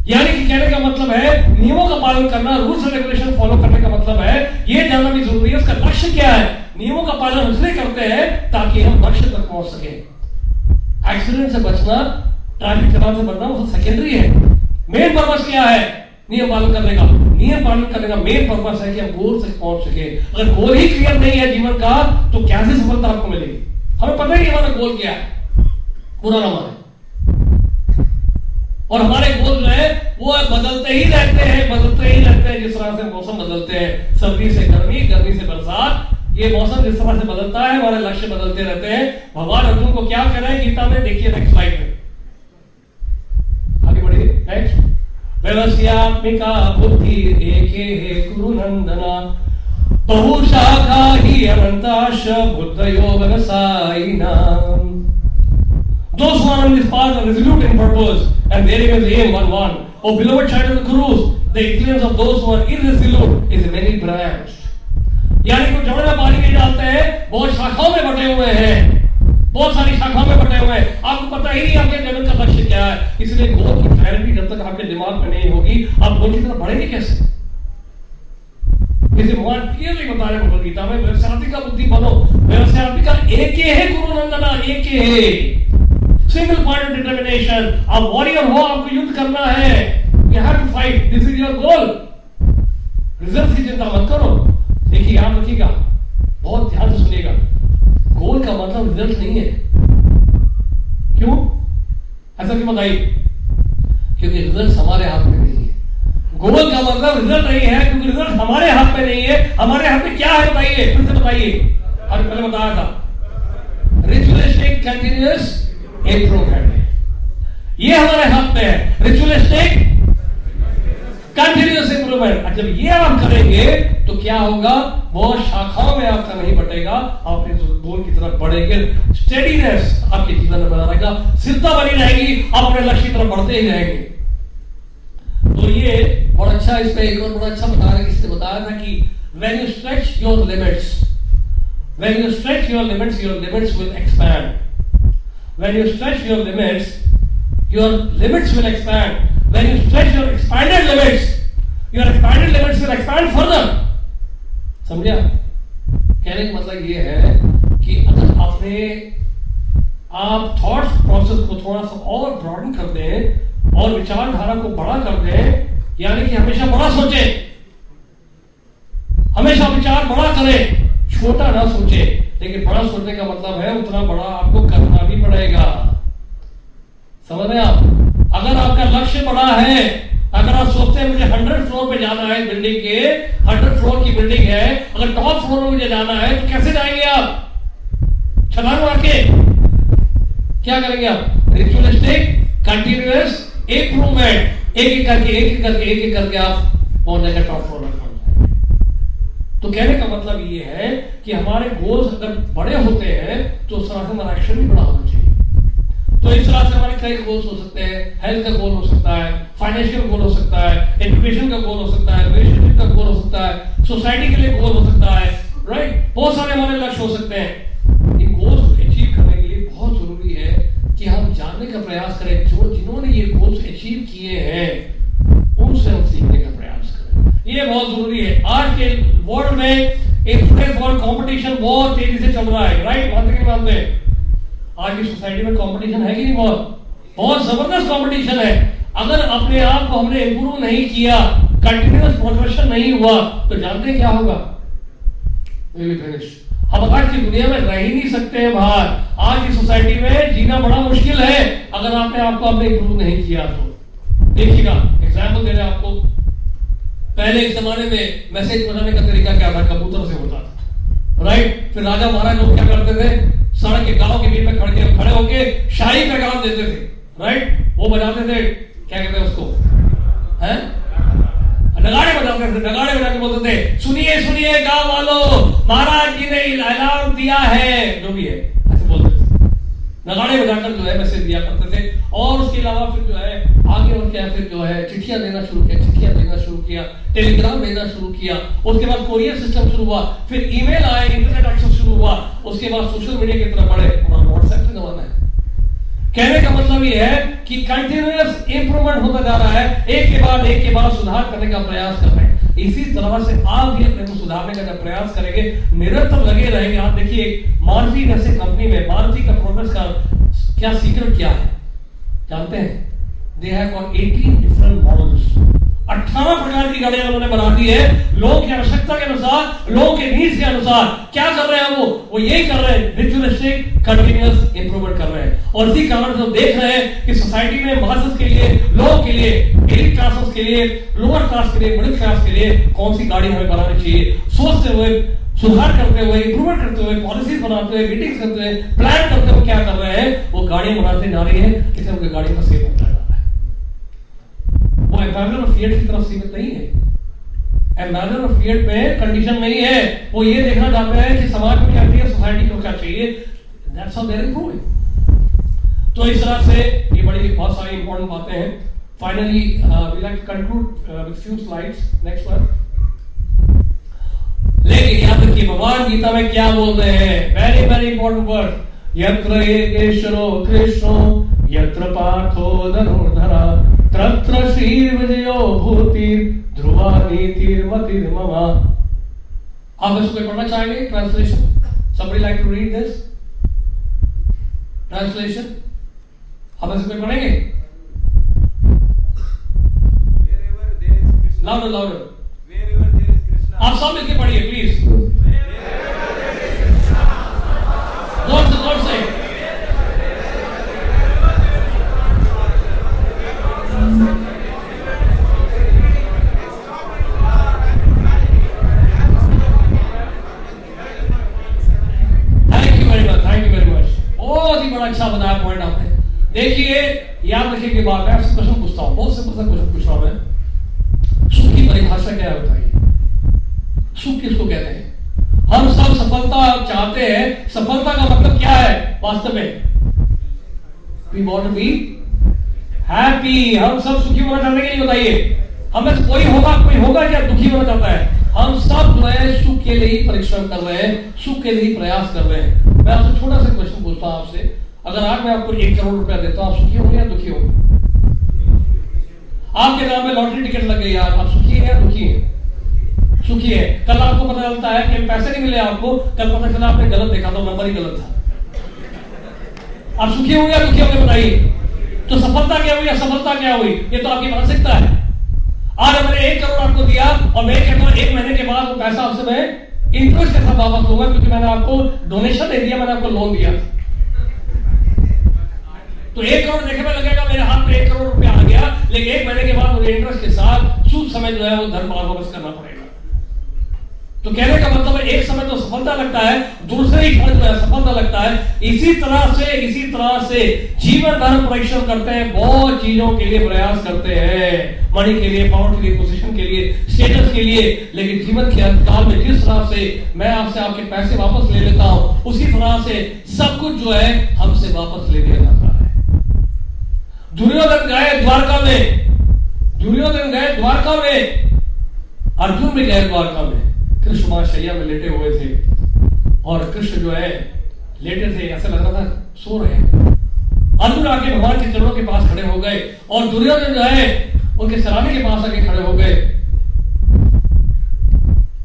यानी कि कहने का मतलब है, नियमों का पालन करना रूल्स एंड रेगुलेशन फॉलो करने का मतलब है, ये जानना भी ज़रूरी है, उसका लक्ष्य क्या है? नियमों का पालन इसलिए करते हैं ताकि हम लक्ष्य तक पहुँच सके। एक्सीडेंट से बचना ट्रैफ़िक चलान से बचना वो सेकेंडरी है। मेन पर्पज क्या है? नियम पालन करने का। नियम पालन करने का मेन पर्पज है कि हम गोल से पहुँच सके। अगर गोल ही क्लियर नहीं है जीवन का तो कैसे सफलता आपको मिलेगी? हमें पता ही हमारा गोल क्या है। पूरा है और हमारे गोल जो है, वो बदलते ही रहते हैं, बदलते ही रहते हैं, जिस तरह से मौसम बदलते हैं। सर्दी से गर्मी गर्मी से बरसात, ये मौसम जिस तरह से बदलता है, हमारे लक्ष्य बदलते रहते हैं। भगवान अर्जुन को क्या कह रहे हैं, गीता में देखिए नेक्स्ट स्लाइड में। आगे बढ़िए नेक्स्ट बुद्धि एक बहुशाखा ही अनंताश and therein is aim one one. Oh beloved child of the the influence of those who are irresolute is many branched. यानी कि में पानी नहीं डालते हैं, बहुत शाखाओं में बटे हुए हैं। बहुत सारी शाखाओं में बटे हुए हैं। आपको पता ही नहीं आपके जीवन का लक्ष्य क्या है। इसलिए गोल की क्लैरिटी जब तक आपके दिमाग में नहीं होगी, आप गोल की तरफ़ बढ़ेंगे कैसे? इसे भगवान क्लियरली बता रहे भगवत गीता में, व्यवसाय का बुद्धि बनो। व्यवसाय का एक ही है, गुरु नंदना, एक ही है। सिंगल पॉइंट डिटर्मिनेशन आप वॉरियर हो, आपको युद्ध करना है। You have to fight this is your goal result की चिंता मत करो। देखिए, याद रखिएगा। बहुत ध्यान से सुनिएगा। गोल का मतलब रिज़ल्ट नहीं है। क्यों? ऐसा क्यों बताइए? क्योंकि रिज़ल्ट हमारे हाथ में नहीं है। गोल का मतलब रिज़ल्ट नहीं है, क्योंकि रिज़ल्ट हमारे हाथ में नहीं है। हमारे हाथ में क्या है बताइए? फिर से बताइए। और पहले बताया था। रिचुअलिस्टिक कंटिन्यूस इम्प्रूवमेंट ये हमारे हाथ में है। रिचुअलिस्टिक कंटिन्यूस इंप्रूवमेंट जब ये आप करेंगे तो क्या होगा? वो शाखाओं में आपका नहीं बटेगा। आप गोल की तरफ़ बढ़ेंगे। स्टेडीनेस आपके जीवन में बना रहेगा स्थिरता बनी रहेगी। आप अपने लक्ष्य की तरफ़ बढ़ते ही रहेंगे। तो ये बहुत अच्छा इस पे एक और बड़ा अच्छा बता रहा किसी ने बताया था कि when you stretch your limits when you stretch your limits your limits will expand. When you stretch your limits, your limits will expand. When you stretch your expanded limits, your expanded limits will expand further. समझा कहने का मतलब ये है कि अगर आपने आप थॉट्स प्रोसेस को थोड़ा सा और ब्रॉडन कर दें और विचारधारा को बड़ा कर दें यानी कि हमेशा बड़ा सोचे हमेशा विचार बड़ा करें छोटा ना सोचे लेकिन बड़ा सोचने का मतलब है उतना बड़ा आपको करना भी पड़ेगा। समझ रहे आप? अगर आपका लक्ष्य बड़ा है, अगर आप सोचते हैं मुझे हंड्रेड फ्लोर पे जाना है बिल्डिंग के हंड्रेड फ्लोर की बिल्डिंग है, अगर टॉप फ्लोर में मुझे जाना है तो कैसे जाएँगे आप? छलांग मार के क्या करेंगे आप? रिचुअलिस्टिक कंटिन्यूस इंप्रूवमेंट एक एक करके, एक एक करके, एक एक करके आप पहुँच जाएगा टॉप फ्लोर में तो कहने का मतलब ये है कि हमारे गोल्स अगर बड़े होते हैं तो उस तरह से हमारा एक्शन भी बड़ा होना चाहिए। तो इस तरह से हमारे कई गोल्स हो सकते हैं। हेल्थ का गोल हो सकता है फाइनेंशियल गोल हो सकता है एजुकेशन का गोल हो सकता है रिलेशनशिप का गोल हो सकता है सोसाइटी के लिए गोल हो सकता है राइट बहुत सारे हमारे लक्ष्य हो सकते हैं। इन गोल्स अचीव करने के लिए बहुत ज़रूरी है कि हम जानने का प्रयास करें। जो जिन्होंने ये गोल्स अचीव किए हैं, उनसे हम सीखने का प्रयास करें। ये बहुत ज़रूरी है। आज के वर्ल्ड में एक वर्ल्ड कंपटीशन बहुत तेज़ी से चल रहा है राइट मानते नहीं मानते आज की सोसाइटी में कंपटीशन है कि नहीं बहुत? बहुत ज़बरदस्त कंपटीशन है। अगर अपने आप को हमने इंप्रूव नहीं किया कंटिन्यूस प्रोग्रेशन नहीं हुआ तो जानते क्या होगा? हम आज की दुनिया में रह ही नहीं सकते हैं बाहर। आज की सोसाइटी में जीना बड़ा मुश्किल है। अगर आपने आपको अपने इंप्रूव नहीं किया तो। देखिएगा एग्ज़ाम्पल दे रहे आपको। पहले के जमाने में मैसेज बनाने का तरीका क्या था? कबूतर से होता था। राइट फिर राजा महाराज लोग क्या करते थे? सड़क के गाँव के बीच में खड़े खड़े होके शाही पैगाम देते थे। राइट वो बजाते थे, क्या कहते हैं उसको? है? नगाड़े बजाते थे, नगाड़े बजा के बोलते थे, सुनिए सुनिए गाँव वालों, महाराज जी ने अलार्म दिया है। जो भी है। नगाड़े बजाकर जो है मैसेज दिया करते थे। और उसके अलावा फिर जो है, आगे और क्या फिर जो है, चिट्ठियाँ देना शुरू किया, चिट्ठियाँ देना शुरू किया, टेलीग्राम भेजना शुरू किया। उसके बाद कोरियर सिस्टम शुरू हुआ, फिर ईमेल आए इंटरनेट एक्सेस शुरू हुआ। उसके बाद सोशल मीडिया की तरफ़ बढ़े। वहाँ व्हाट्सएप का जमाना है। कहने का मतलब यह है कि कंटिन्यूस इंप्रूवमेंट होता जा रहा है। एक के बाद, एक के बाद सुधार करने का प्रयास कर रहे हैं। इसी तरह से आप भी अपने को सुधारने का जब प्रयास करेंगे निरंतर लगे रहेंगे आप देखिए मारुति जैसे कंपनी में मारुति का प्रोग्रेस का क्या सीक्रेट क्या है? जानते हैं? They have got 18 different models अट्ठारह प्रकार की गाड़ियाँ उन्होंने बना दी है। लोगों की आवश्यकता के अनुसार, लोगों के नीड्स के अनुसार। क्या कर रहे हैं वो? वो यही कर रहे हैं रिचुअलिस्टिक कंटिन्यूस इंप्रूवमेंट कर रहे हैं। और इसी कारण से देख रहे हैं कि सोसाइटी में मासस के लिए, लोगों के लिए एलिट क्लासेस के लिए लोअर क्लास के लिए मिडिल क्लास के लिए कौन सी गाड़ी हमें बनानी चाहिए? सोचते हुए, सुधार करते हुए इंप्रूवमेंट करते हुए पॉलिसीज़ बनाते हुए मीटिंग्स करते हुए प्लान करते हुए क्या कर रहे हैं? वो गाड़ियाँ बनाते जा रही है, किसी उनकी गाड़ी का सेव होता है। वो ऑफ़ फिएट की तरफ़ सीमित नहीं है। एम्बेसडर ऑफ़ फिएट में कंडीशन नहीं है। वो ये देखना चाहते हैं कि समाज में क्या चाहिए सोसाइटी को क्या चाहिए। दैट्स हाउ देयर इम्प्रूविंग तो इस तरह से ये बड़ी बहुत सारी इंपॉर्टेंट बातें हैं। Finally we like conclude with few slides next one लेकिन याद रखिए भगवान गीता में क्या बोल रहे हैं? वेरी वेरी इंपॉर्टेंट वर्ड यत्र येकेश्वरो कृष्णो, यत्र पार्थो धनुर्धरा। तत्र श्रीर्विजयो भूतिर ध्रुवा नीतिर्मतिर्ममा आप इसको पढ़ना चाहेंगे? Translation somebody like to read this? Translation आप इसको पढ़ेंगे? लाउडर लाउडर आप सब मिलकर पढ़िए प्लीज़ बड़ा अच्छा बनाया पॉइंट आपने। देखिए, याद रखिए कि बात मैं आपसे क्वेश्चन पूछता हूँ, बहुत सा क्वेश्चन पूछ रहा हूँ मैं। सुख की परिभाषा क्या है बताइए सुख किसको कहते हैं? हम सब सफलता चाहते हैं, सफलता का मतलब क्या है वास्तव में? वी वॉन्ट बी हैप्पी हम सब सुखी होना चाहते हैं बताइए। हमें कोई होगा कोई होगा क्या दुखी होना चाहता है? हम सब जो है, सुख के लिए ही परिश्रम कर रहे हैं, सुख के लिए ही प्रयास कर रहे हैं। मैं आपसे छोटा सा क्वेश्चन पूछता हूँ आपसे। अगर आज मैं आपको एक करोड़ रुपया देता हूँ, आप सुखी होंगे या दुखी होंगे? आपके नाम में लॉटरी टिकट लग गई आप सुखी है या दुखी है? सुखी है। कल आपको पता चलता है कि पैसे नहीं मिले आपको। कल पता चला आपने गलत देखा तो नंबर ही गलत था। आप सुखी होंगे या दुखी होंगे, बताइए। तो सफलता क्या हुई या सफलता क्या हुई? ये तो आपकी मानसिकता है। आज हमने एक करोड़ आपको दिया और मैं कहता हूँ एक महीने के बाद वो पैसा आपसे मैं इंटरेस्ट के साथ वापस दूँगा क्योंकि मैंने आपको डोनेशन दे दिया, मैंने आपको लोन दिया। तो एक करोड़ देखने में लगेगा, मेरे हाथ में एक करोड़ रुपया आ गया, लेकिन एक महीने के बाद मुझे इंटरेस्ट के साथ सूद समय जो है वो धर्म वापस करना पड़ेगा। तो कहने का मतलब है एक समय तो सफलता लगता है, दूसरे ही क्षण जो है सफलता लगता है। इसी तरह से, इसी तरह से जीवन भर परिश्रम करते हैं, बहुत चीज़ों के लिए प्रयास करते हैं। मनी के लिए पावर के लिए पोजीशन के लिए स्टेटस के लिए। लेकिन जीवन के अंतकाल में जिस तरह से मैं आपसे आपके पैसे वापस ले लेता हूँ, उसी तरह से सब कुछ जो है हमसे वापस ले लिया जाता है। दुर्योधन गए द्वारका में। दुर्योधन गए द्वारका में। अर्जुन भी गए द्वारका में। कृष्ण महाशैया में लेटे हुए थे और कृष्ण जो है, लेटे थे, ऐसा लग रहा था सो रहे हैं। अर्जुन आके भगवान के चरणों के पास खड़े हो गए और दुर्योधन जो है, उनके सराने के पास आके खड़े हो गए।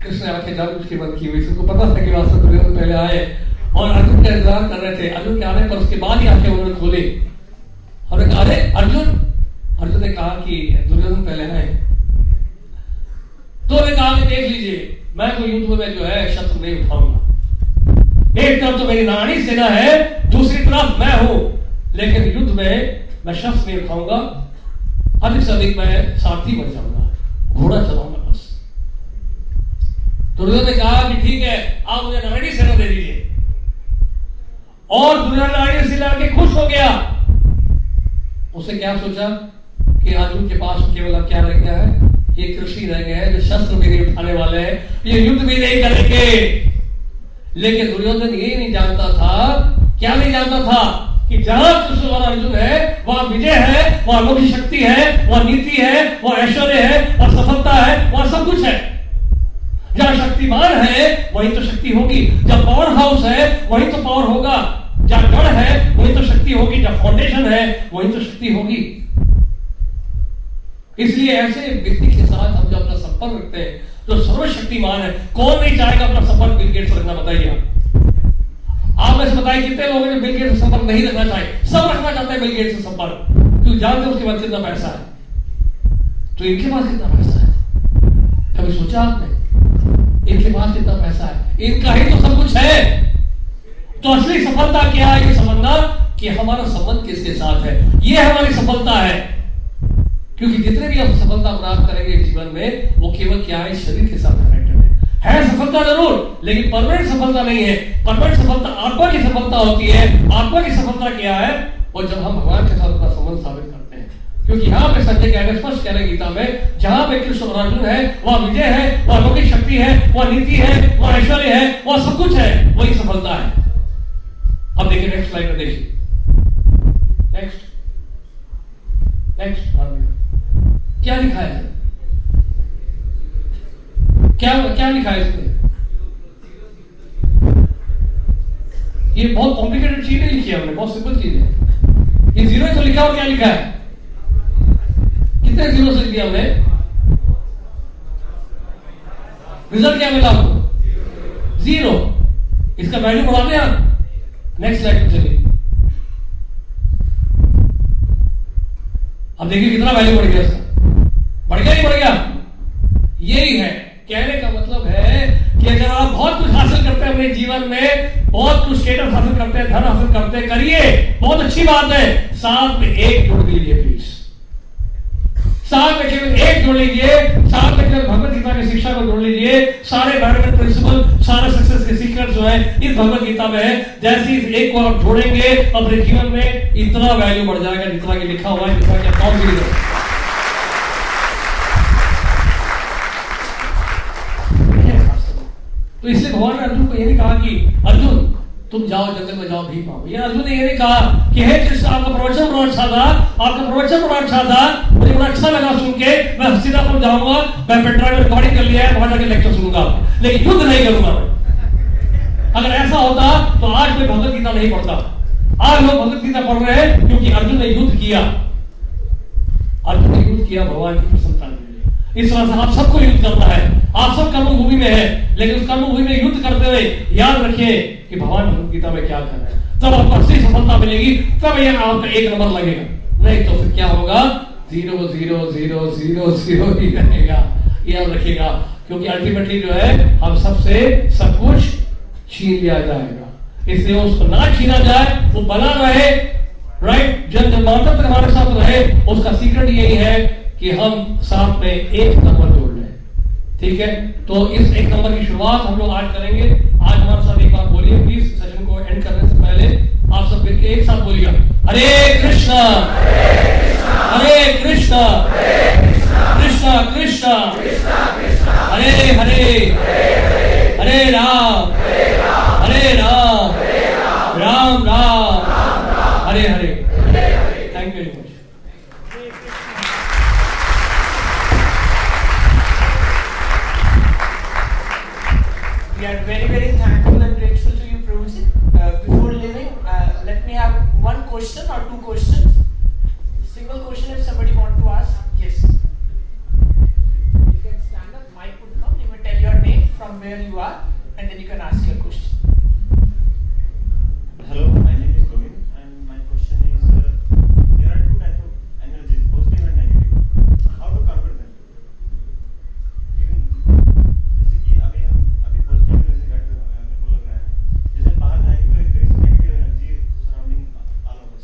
कृष्ण आके जान उसकी बंद की हुई उनको पता था कि वास्तव दुर्योधन पहले आए और अर्जुन का इंतज़ार कर रहे थे। अर्जुन के आने पर उसके बाद ही आके उन्होंने खोले। हमने कहा, अरे, अर्जुन! अर्जुन ने कहा कि, दुर्योधन पहले आए। तो ने कहा देख लीजिए मैं तो युद्ध में जो है शत्रु नहीं उठाऊँगा। एक तरफ़ तो मेरी नारायणी सेना है, दूसरी तरफ़ मैं हूँ। लेकिन युद्ध में मैं शस्त्र नहीं उठाऊँगा। अधिक से अधिक मैं सारथी बन जाऊँगा। घोड़ा चलाऊँगा बस। दुर्योधन ने कहा कि ठीक है, आप मुझे नारायणी सेना दे दीजिए। और दुर्योधन नारायणी सेना के खुश हो गया। उसने क्या सोचा कि अर्जुन के पास केवल अब क्या रह गया है? ये कृषि रह गए जो शस्त्र भी नहीं उठाने वाले हैं, ये युद्ध भी नहीं करेंगे। लेकिन दुर्योधन ये नहीं जानता था, क्या नहीं जानता था कि जहाँ कृष्ण और अर्जुन है, वहाँ विजय है, वहाँ लोक शक्ति है, वहाँ नीति है, वहाँ ऐश्वर्य है, वहाँ सफलता है, वहाँ सब कुछ है। जहाँ शक्तिमान है, वहीं तो शक्ति होगी। जब पावर हाउस है, वहीं तो पावर होगा। जहाँ गढ़ है, वहीं तो शक्ति होगी। जहाँ फाउंडेशन है, वहीं तो शक्ति होगी। इसलिए ऐसे व्यक्ति के साथ हम जब अपना संपर्क रखते हैं, जो सर्वशक्तिमान है, कौन नहीं चाहेगा अपना संपर्क बिल गेट्स रखना, बताइए आप। में से बताइए, कितने लोगों ने बिल गेट्स से संपर्क नहीं रखना चाहे? सब रखना चाहते हैं बिल गेट्स से संपर्क। क्योंकि जानते उसके पास कितना पैसा है? तो इनके पास कितना पैसा है? कभी सोचा आपने? इनके पास कितना पैसा है? इनका ही तो सब कुछ है। तो असली सफलता क्या है? ये समझना कि हमारा संबंध किसके साथ है? ये हमारी सफलता है। क्योंकि जितने भी हम सफलता प्राप्त करेंगे जीवन में, वो केवल क्या है? शरीर के साथ कनेक्टेड है। है सफलता ज़रूर, लेकिन परमानेंट सफलता नहीं है। परमानेंट सफलता, आत्मा की सफलता होती है। आत्मा की सफलता क्या है? वो जब हम भगवान के साथ अपना संबंध साबित करते हैं। क्योंकि यहाँ पे संजय कह रहे स्पष्ट कह रहे गीता में, जहाँ पे कृष्ण और अर्जुन है, वह विजय है, वह लौकिक शक्ति है, वह नीति है, वह ऐश्वर्य है, वह सब कुछ है, वही सफलता है। अब देखिए नेक्स्ट स्लाइड में देखिए। नेक्स्ट नेक्स्ट क्या लिखा है? क्या क्या लिखा है इसमें? ये बहुत कॉम्प्लिकेटेड चीज़ नहीं लिखी है हमने, बहुत सिंपल चीज़ है। ये ज़ीरो तो लिखा और क्या लिखा है? कितने ज़ीरो से लिख हमने? रिज़ल्ट क्या मिला आपको ज़ीरो इसका वैल्यू बढ़ा दें आप। नेक्स्ट स्लाइड पे चलिए। अब देखिए कितना वैल्यू बढ़ गया इसका। बढ़ गया नहीं बढ़ गया यही है। कहने का मतलब है कि अगर आप बहुत कुछ हासिल करते हैं अपने जीवन में, बहुत कुछ स्टेटस हासिल करते हैं, धन हासिल करते हैं, करिए। बहुत अच्छी बात है। साथ में एक जोड़ लीजिए प्लीज़ साथ में केवल एक जोड़ लीजिए। साथ में केवल भगवत गीता की शिक्षा को जोड़ लीजिए। सारे मैनेजमेंट प्रिंसिपल सारे सक्सेस के सीक्रेट जो है, इस भगवत गीता में है। जैसे इस एक को आप जोड़ेंगे, अपने जीवन में इतना वैल्यू बढ़ जाएगा जितना कि लिखा हुआ है, जितना कि अकाउंट तो इसलिए भगवान ने अर्जुन को ये नहीं कहा कि, अर्जुन, तुम जाओ, जंगल में जाओ भी पाओ ये अर्जुन ने ये नहीं कहा कि, हे कृष्ण, आपका प्रवचन बड़ा अच्छा था, आपका प्रवचन बड़ा अच्छा था, मुझे बड़ा अच्छा लगा सुन के। मैं हसीनापुर जाऊँगा, मैं पेट्रा में रिकॉर्डिंग कर लिया है वहाँ जाकर लेक्चर सुनूँगा। लेकिन युद्ध नहीं करूँगा अगर ऐसा होता तो आज कोई भगवत गीता नहीं पढ़ता। आज लोग भगवत गीता पढ़ रहे हैं, क्योंकि अर्जुन ने युद्ध किया। अर्जुन ने युद्ध किया, भगवान की प्रसन्नता इस तरह से आप सबको युद्ध करना है। आप सब कर्म भूमि में है, लेकिन उस कर्म भूमि में युद्ध करते हुए याद रखिए कि भगवान गीता में क्या कर रहे हैं। तब आपको असली सफलता मिलेगी, तब यह आपका एक नंबर लगेगा। नहीं तो फिर क्या होगा? Zero zero zero zero zero ही रहेगा। याद रखिएगा, क्योंकि अल्टीमेटली जो है, हम सबसे सब कुछ छीन लिया जाएगा। इसलिए उसको ना छीना जाए, वो बना रहे राइट जब जब माता हमारे साथ रहे, उसका सीक्रेट यही है कि हम साथ में एक नंबर जोड़ लें। ठीक है? तो इस एक नंबर की शुरुआत हम लोग आज करेंगे। आज हमारे साथ एक बार बोलिए प्लीज़ सेशन को एंड करने से पहले आप सब मिलकर एक साथ बोलिएगा। Hare Krishna! Hare Krishna! Krishna Krishna! Hare Hare! Hare Ram! Hare Ram! Ram Ram! Hare Hare! Question or two questions. Single question if somebody want to ask. Yes. You can stand up, mic would come, you may tell your name from where you are, and then you can ask your question. Hello,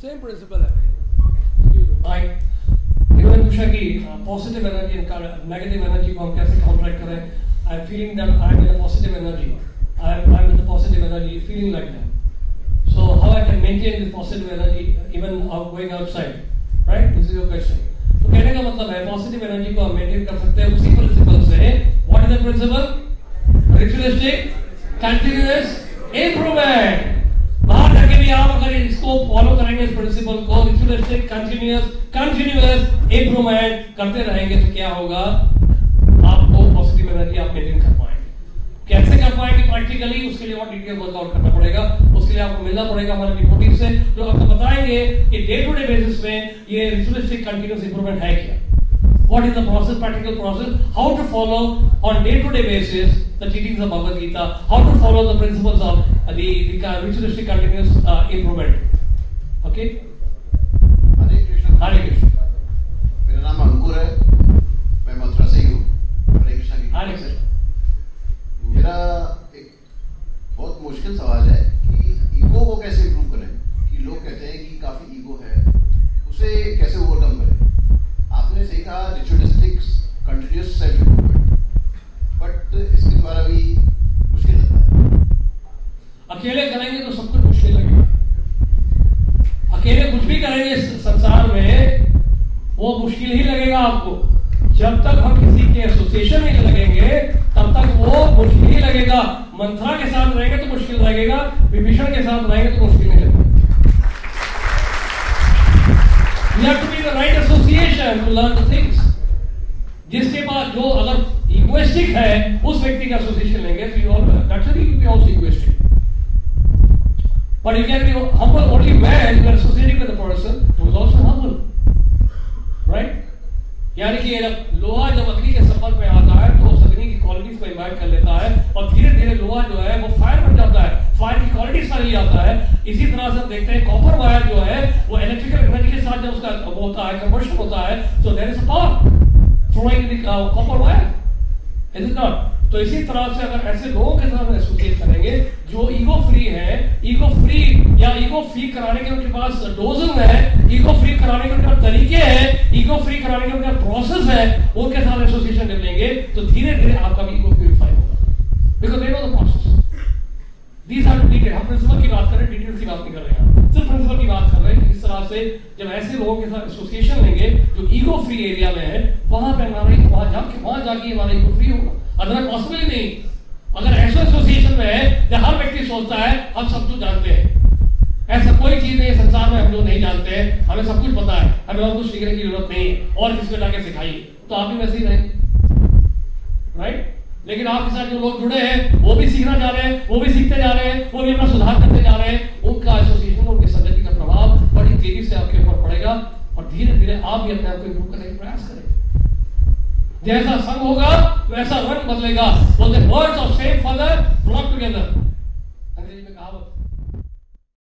same principle है इन्होंने पूछा कि positive energy और negative energy को हम कैसे contract करें? I am feeling that I am in positive energy I am I am in positive energy feeling like that so how I can maintain this positive energy even out going outside right this is your question तो कहने का मतलब है positive energy को हम maintain कर सकते हैं उसी प्रिंसिपल से। What is the principle ritualistic continuous improvement आप अगर इसको फॉलो करेंगे इस प्रिंसिपल को कंटिन्यूस कंटिन्यूस इंप्रूवमेंट करते रहेंगे तो क्या होगा? आपको पॉजिटिव एनर्जी आप मेंटेन कर पाएँगे। कैसे कर पाएँगे प्रैक्टिकली उसके लिए और डिटेल वर्कआउट करना पड़ेगा। उसके लिए आपको मिलना पड़ेगा हमारे डिपोटिव से, जो आपको बताएँगे कि डे टू डे बेसिस में ये रिचुअलिस्टिक कंटिन्यूस इंप्रूवमेंट है क्या? what is the process, practical process, how to follow on day-to-day basis the teachings of Bhagavad Gita, how to follow the principles of uh, the, the uh, continuous uh, improvement. Okay? Hare Krishna. Hare Krishna.